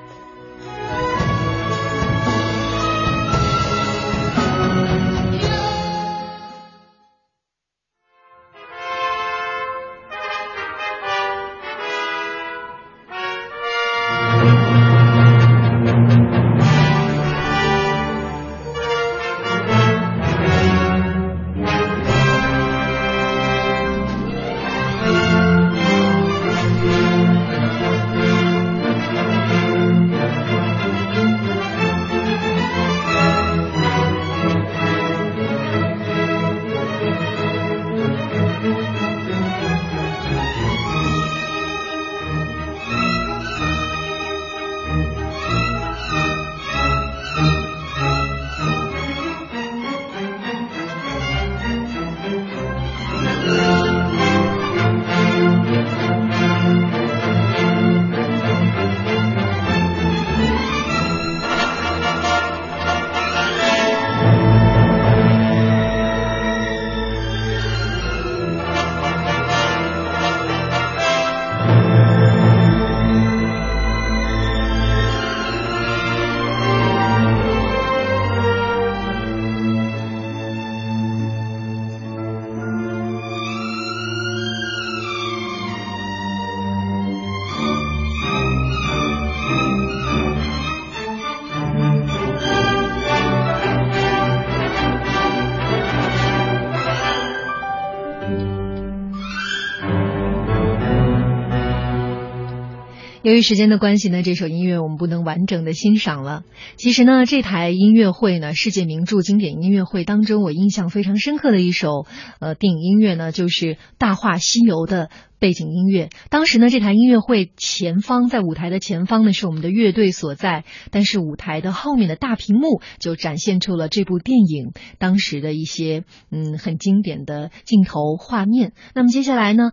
由于时间的关系呢，这首音乐我们不能完整的欣赏了。其实呢，这台音乐会呢，世界名著经典音乐会当中，我印象非常深刻的一首呃电影音乐呢，就是《大话西游》的背景音乐。当时呢，这台音乐会前方在舞台的前方呢是我们的乐队所在，但是舞台的后面的大屏幕就展现出了这部电影当时的一些嗯很经典的镜头画面。那么接下来呢？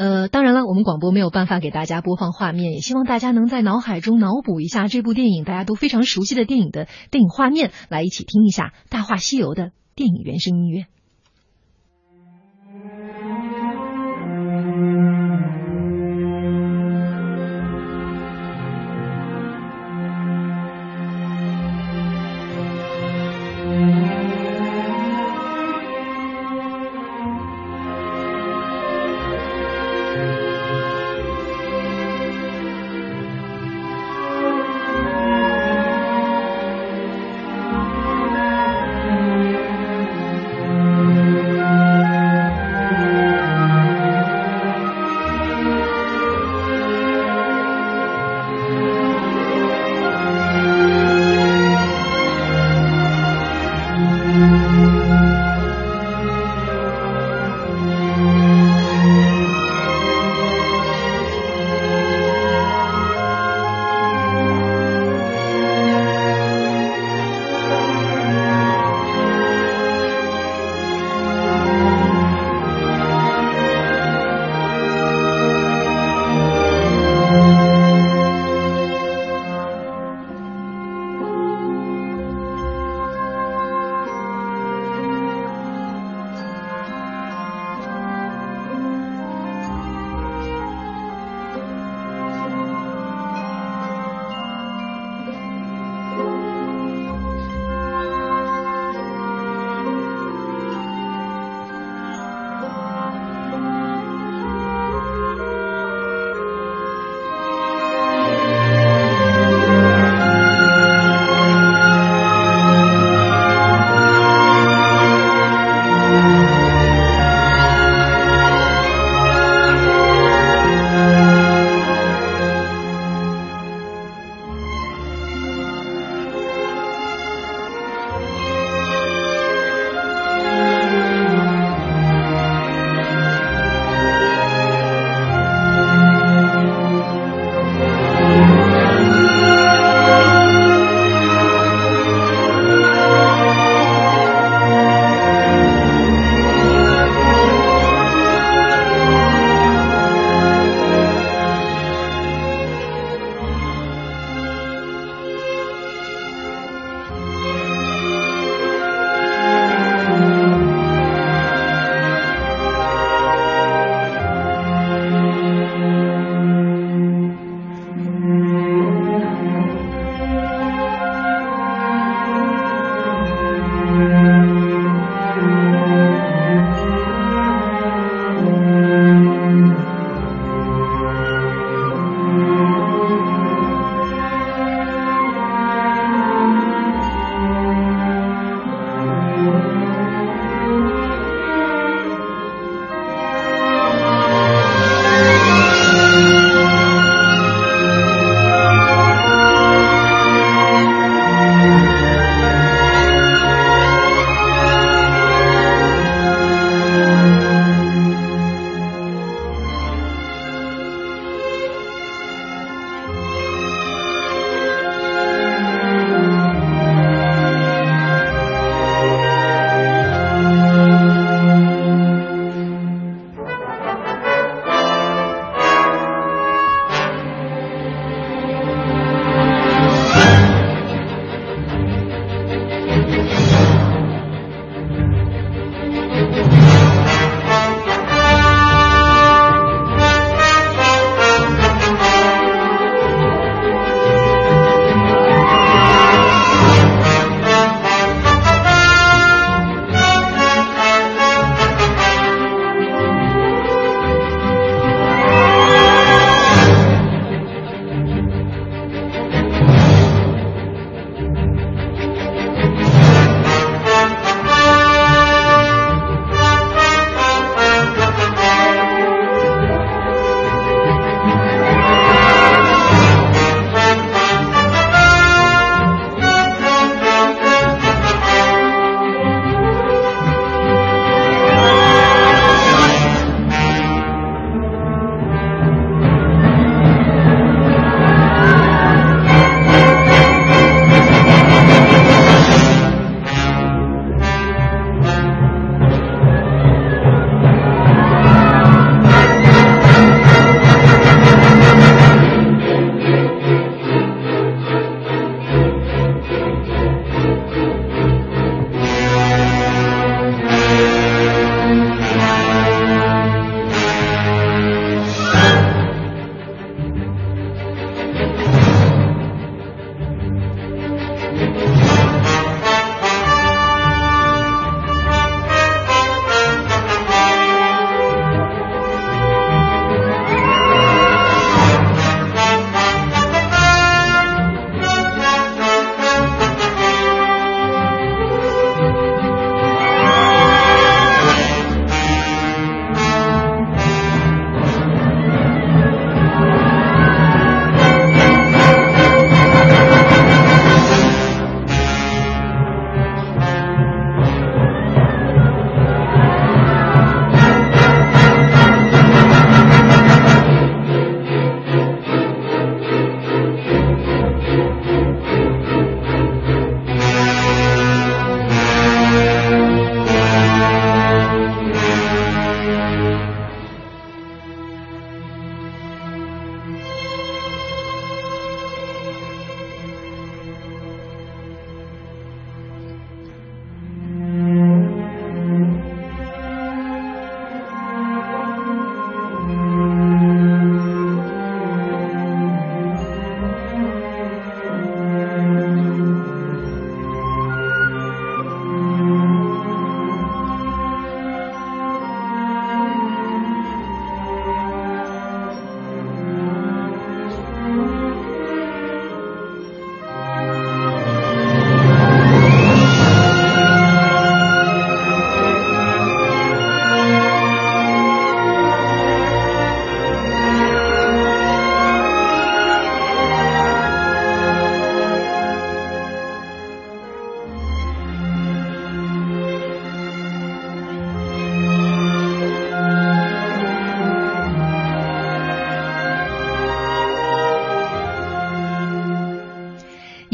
呃，当然了，我们广播没有办法给大家播放画面，也希望大家能在脑海中脑补一下这部电影大家都非常熟悉的电影的电影画面，来一起听一下《大话西游》的电影原声音乐。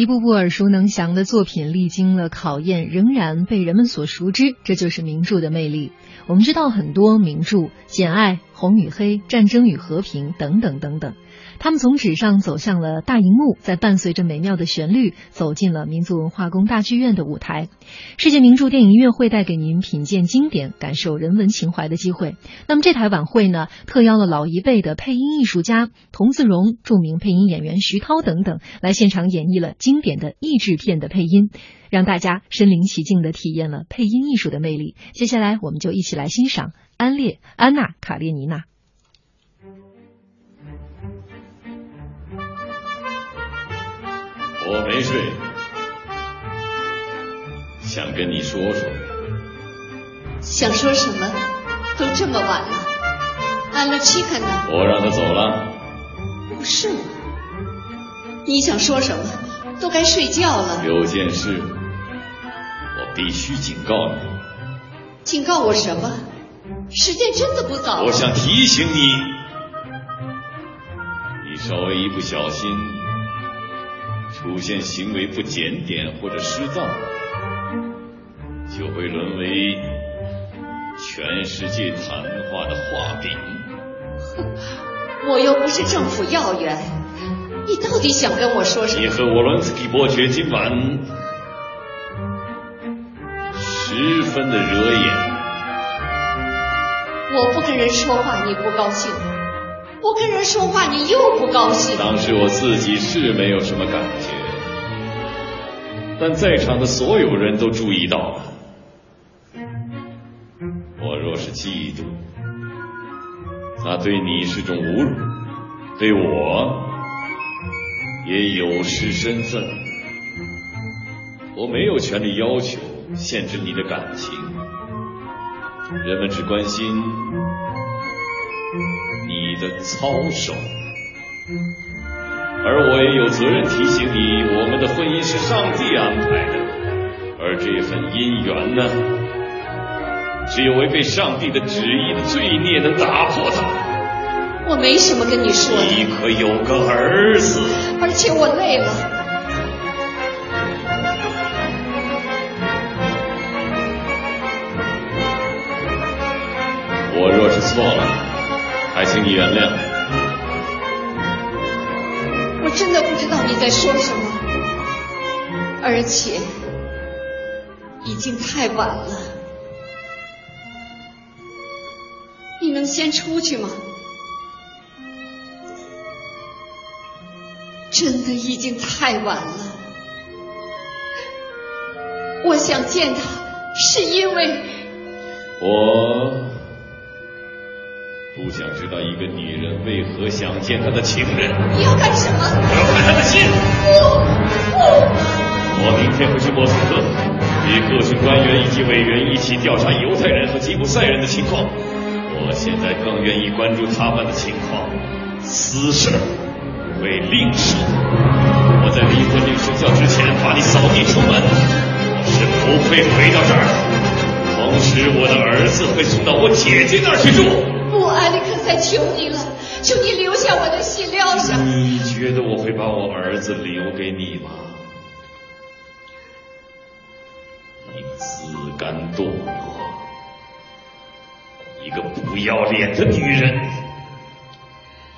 一部部耳熟能详的作品历经了考验，仍然被人们所熟知，这就是名著的魅力。我们知道很多名著，《简爱》《红与黑》《战争与和平》等等等等。他们从纸上走向了大荧幕，在伴随着美妙的旋律，走进了民族文化宫大剧院的舞台。世界名著电影音乐会带给您品鉴经典、感受人文情怀的机会。那么这台晚会呢，特邀了老一辈的配音艺术家童自荣、著名配音演员徐涛等等，来现场演绎了经典的译制片的配音，让大家身临其境的体验了配音艺术的魅力。接下来，我们就一起来欣赏《安列安娜卡列尼娜》。我没睡，想跟你说说。想说什么？都这么晚了，安乐七看呢？我让他走了。不是吗？你想说什么？都该睡觉了。有件事，我必须警告你。警告我什么？时间真的不早了。我想提醒你，你稍微一不小心。出现行为不检点或者失当，就会沦为全世界谈话的画饼。哼，我又不是政府要员，你到底想跟我说什么？你和沃伦斯基伯爵今晚十分的惹眼。我不跟人说话，你不高兴。我跟人说话，你又不高兴。当时我自己是没有什么感觉，但在场的所有人都注意到了。我若是嫉妒，那对你是种侮辱，对我也有失身份。我没有权利要求限制你的感情，人们只关心。你的操守，而我也有责任提醒你，我们的婚姻是上帝安排的，而这份姻缘呢，只有违背上帝的旨意的罪孽能打破它。我没什么跟你说的。你可有个儿子，而且我累了。我若是错了。还请你原谅。我真的不知道你在说什么，而且已经太晚了。你能先出去吗？真的已经太晚了。我想见他，是因为我。不想知道一个女人为何想见她的情人。你要干什么？我要看她的心。不不。我明天会去莫斯科，与各军官员以及委员一起调查犹太人和吉普赛人的情况。我现在更愿意关注他们的情况。私事为另说。我在离婚令生效之前把你扫地出门，我是不会回到这儿。同时，我的儿子会送到我姐姐那儿去住。不，艾利克塞，求你了，求你留下我的信撂下。你觉得我会把我儿子留给你吗？你自甘堕落，一个不要脸的女人。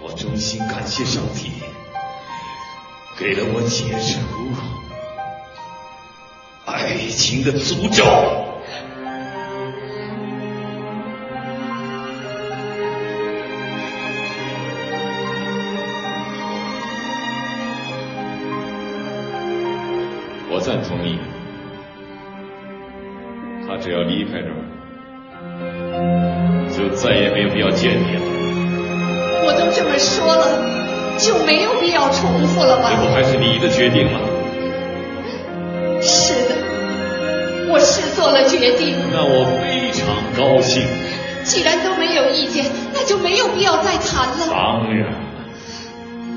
我衷心感谢上帝，给了我解除爱情的诅咒。赞同你，他只要离开这儿，就再也没有必要见你了。我都这么说了，就没有必要重复了吧？这不还是你的决定吗？是的，我是做了决定。那我非常高兴。既然都没有意见，那就没有必要再谈了。当然，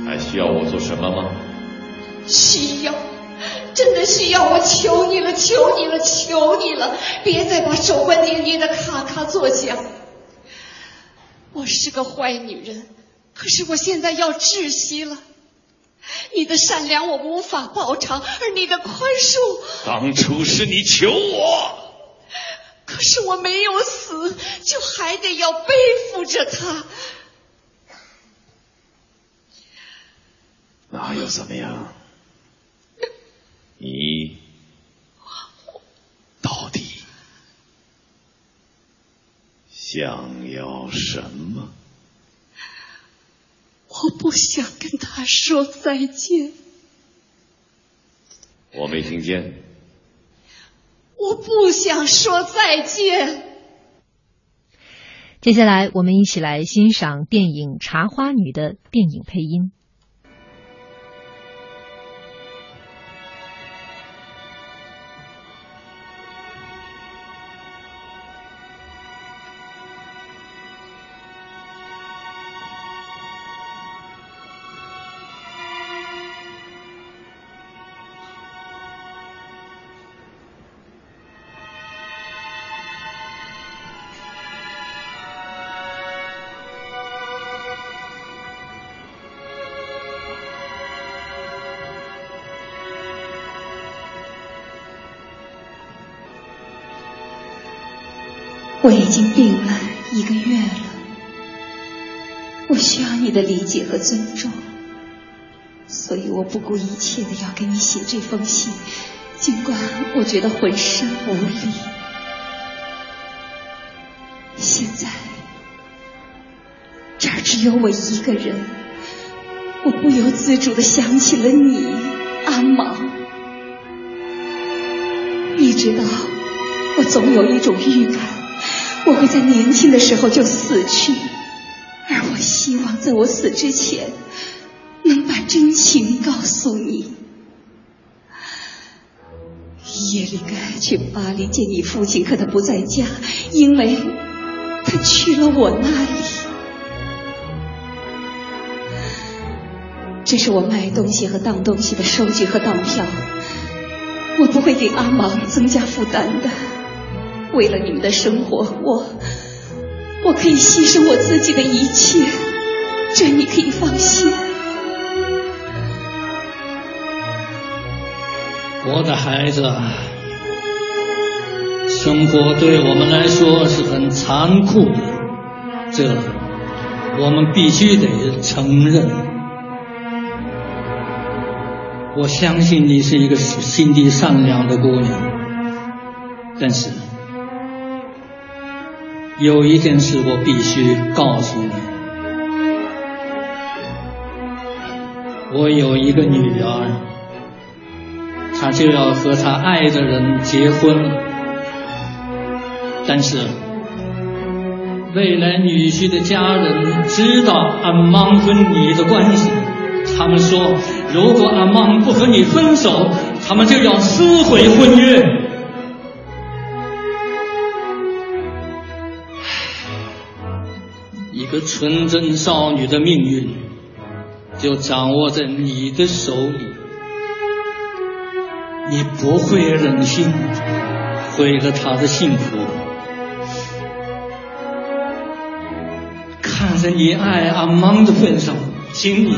还需要我做什么吗？需要。需要我求你了，求你了，求你了！别再把手关捏捏的咔咔作响。我是个坏女人，可是我现在要窒息了。你的善良我无法报偿，而你的宽恕，当初是你求我，可是我没有死，就还得要背负着他。那又怎么样？你到底想要什么？我不想跟他说再见，我没听见。我不想说再见。接下来，我们一起来欣赏电影《茶花女》的电影配音。我已经病了一个月了，我需要你的理解和尊重，所以我不顾一切的要给你写这封信，尽管我觉得浑身无力。现在这儿只有我一个人，我不由自主的想起了你，阿毛。你知道，我总有一种预感。我会在年轻的时候就死去，而我希望在我死之前能把真情告诉你。耶利该去巴黎见你父亲，可他不在家，因为他去了我那里。这是我卖东西和当东西的收据和当票，我不会给阿芒增加负担的。为了你们的生活，我我可以牺牲我自己的一切，这你可以放心。我的孩子，生活对我们来说是很残酷的，这我们必须得承认。我相信你是一个心地善良的姑娘，但是。有一件事我必须告诉你，我有一个女儿，她就要和她爱的人结婚了。但是，未来女婿的家人知道阿芒和你的关系，他们说，如果阿妈不和你分手，他们就要撕毁婚约。这纯真少女的命运就掌握在你的手里，你不会忍心毁了她的幸福。看在你爱阿芒的份上，请你，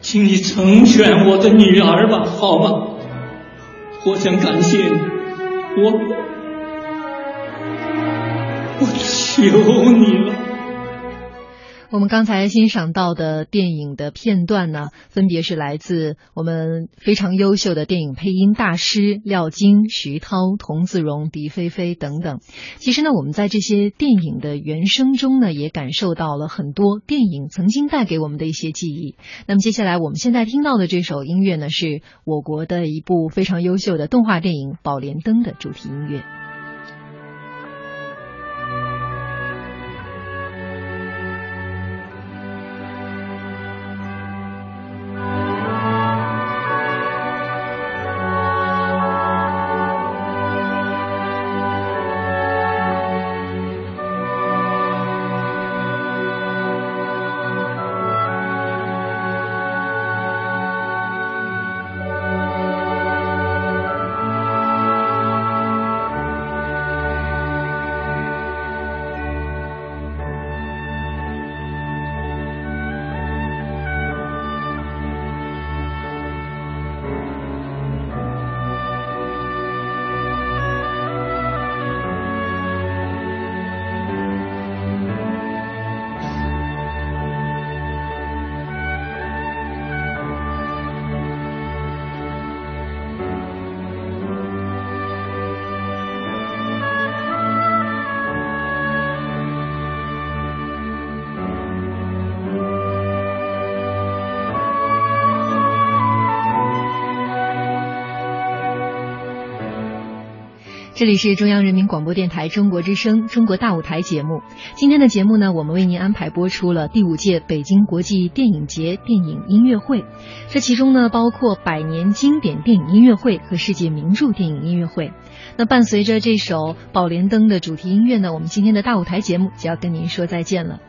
请你成全我的女儿吧，好吗？我想感谢你，我，我求你了。我们刚才欣赏到的电影的片段呢，分别是来自我们非常优秀的电影配音大师廖晶、徐涛、童自荣、狄菲菲等等。其实呢，我们在这些电影的原声中呢，也感受到了很多电影曾经带给我们的一些记忆。那么接下来我们现在听到的这首音乐呢，是我国的一部非常优秀的动画电影《宝莲灯》的主题音乐。这里是中央人民广播电台中国之声《中国大舞台》节目。今天的节目呢，我们为您安排播出了第五届北京国际电影节电影音乐会。这其中呢，包括百年经典电影音乐会和世界名著电影音乐会。那伴随着这首《宝莲灯》的主题音乐呢，我们今天的大舞台节目就要跟您说再见了。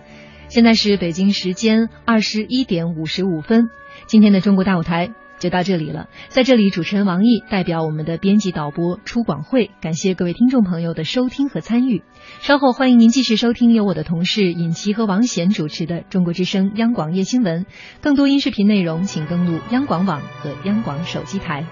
现在是北京时间二十一点五十五分，今天的中国大舞台。就到这里了，在这里，主持人王毅代表我们的编辑导播出广会，感谢各位听众朋友的收听和参与。稍后欢迎您继续收听由我的同事尹琪和王贤主持的《中国之声》央广夜新闻。更多音视频内容，请登录央广网和央广手机台。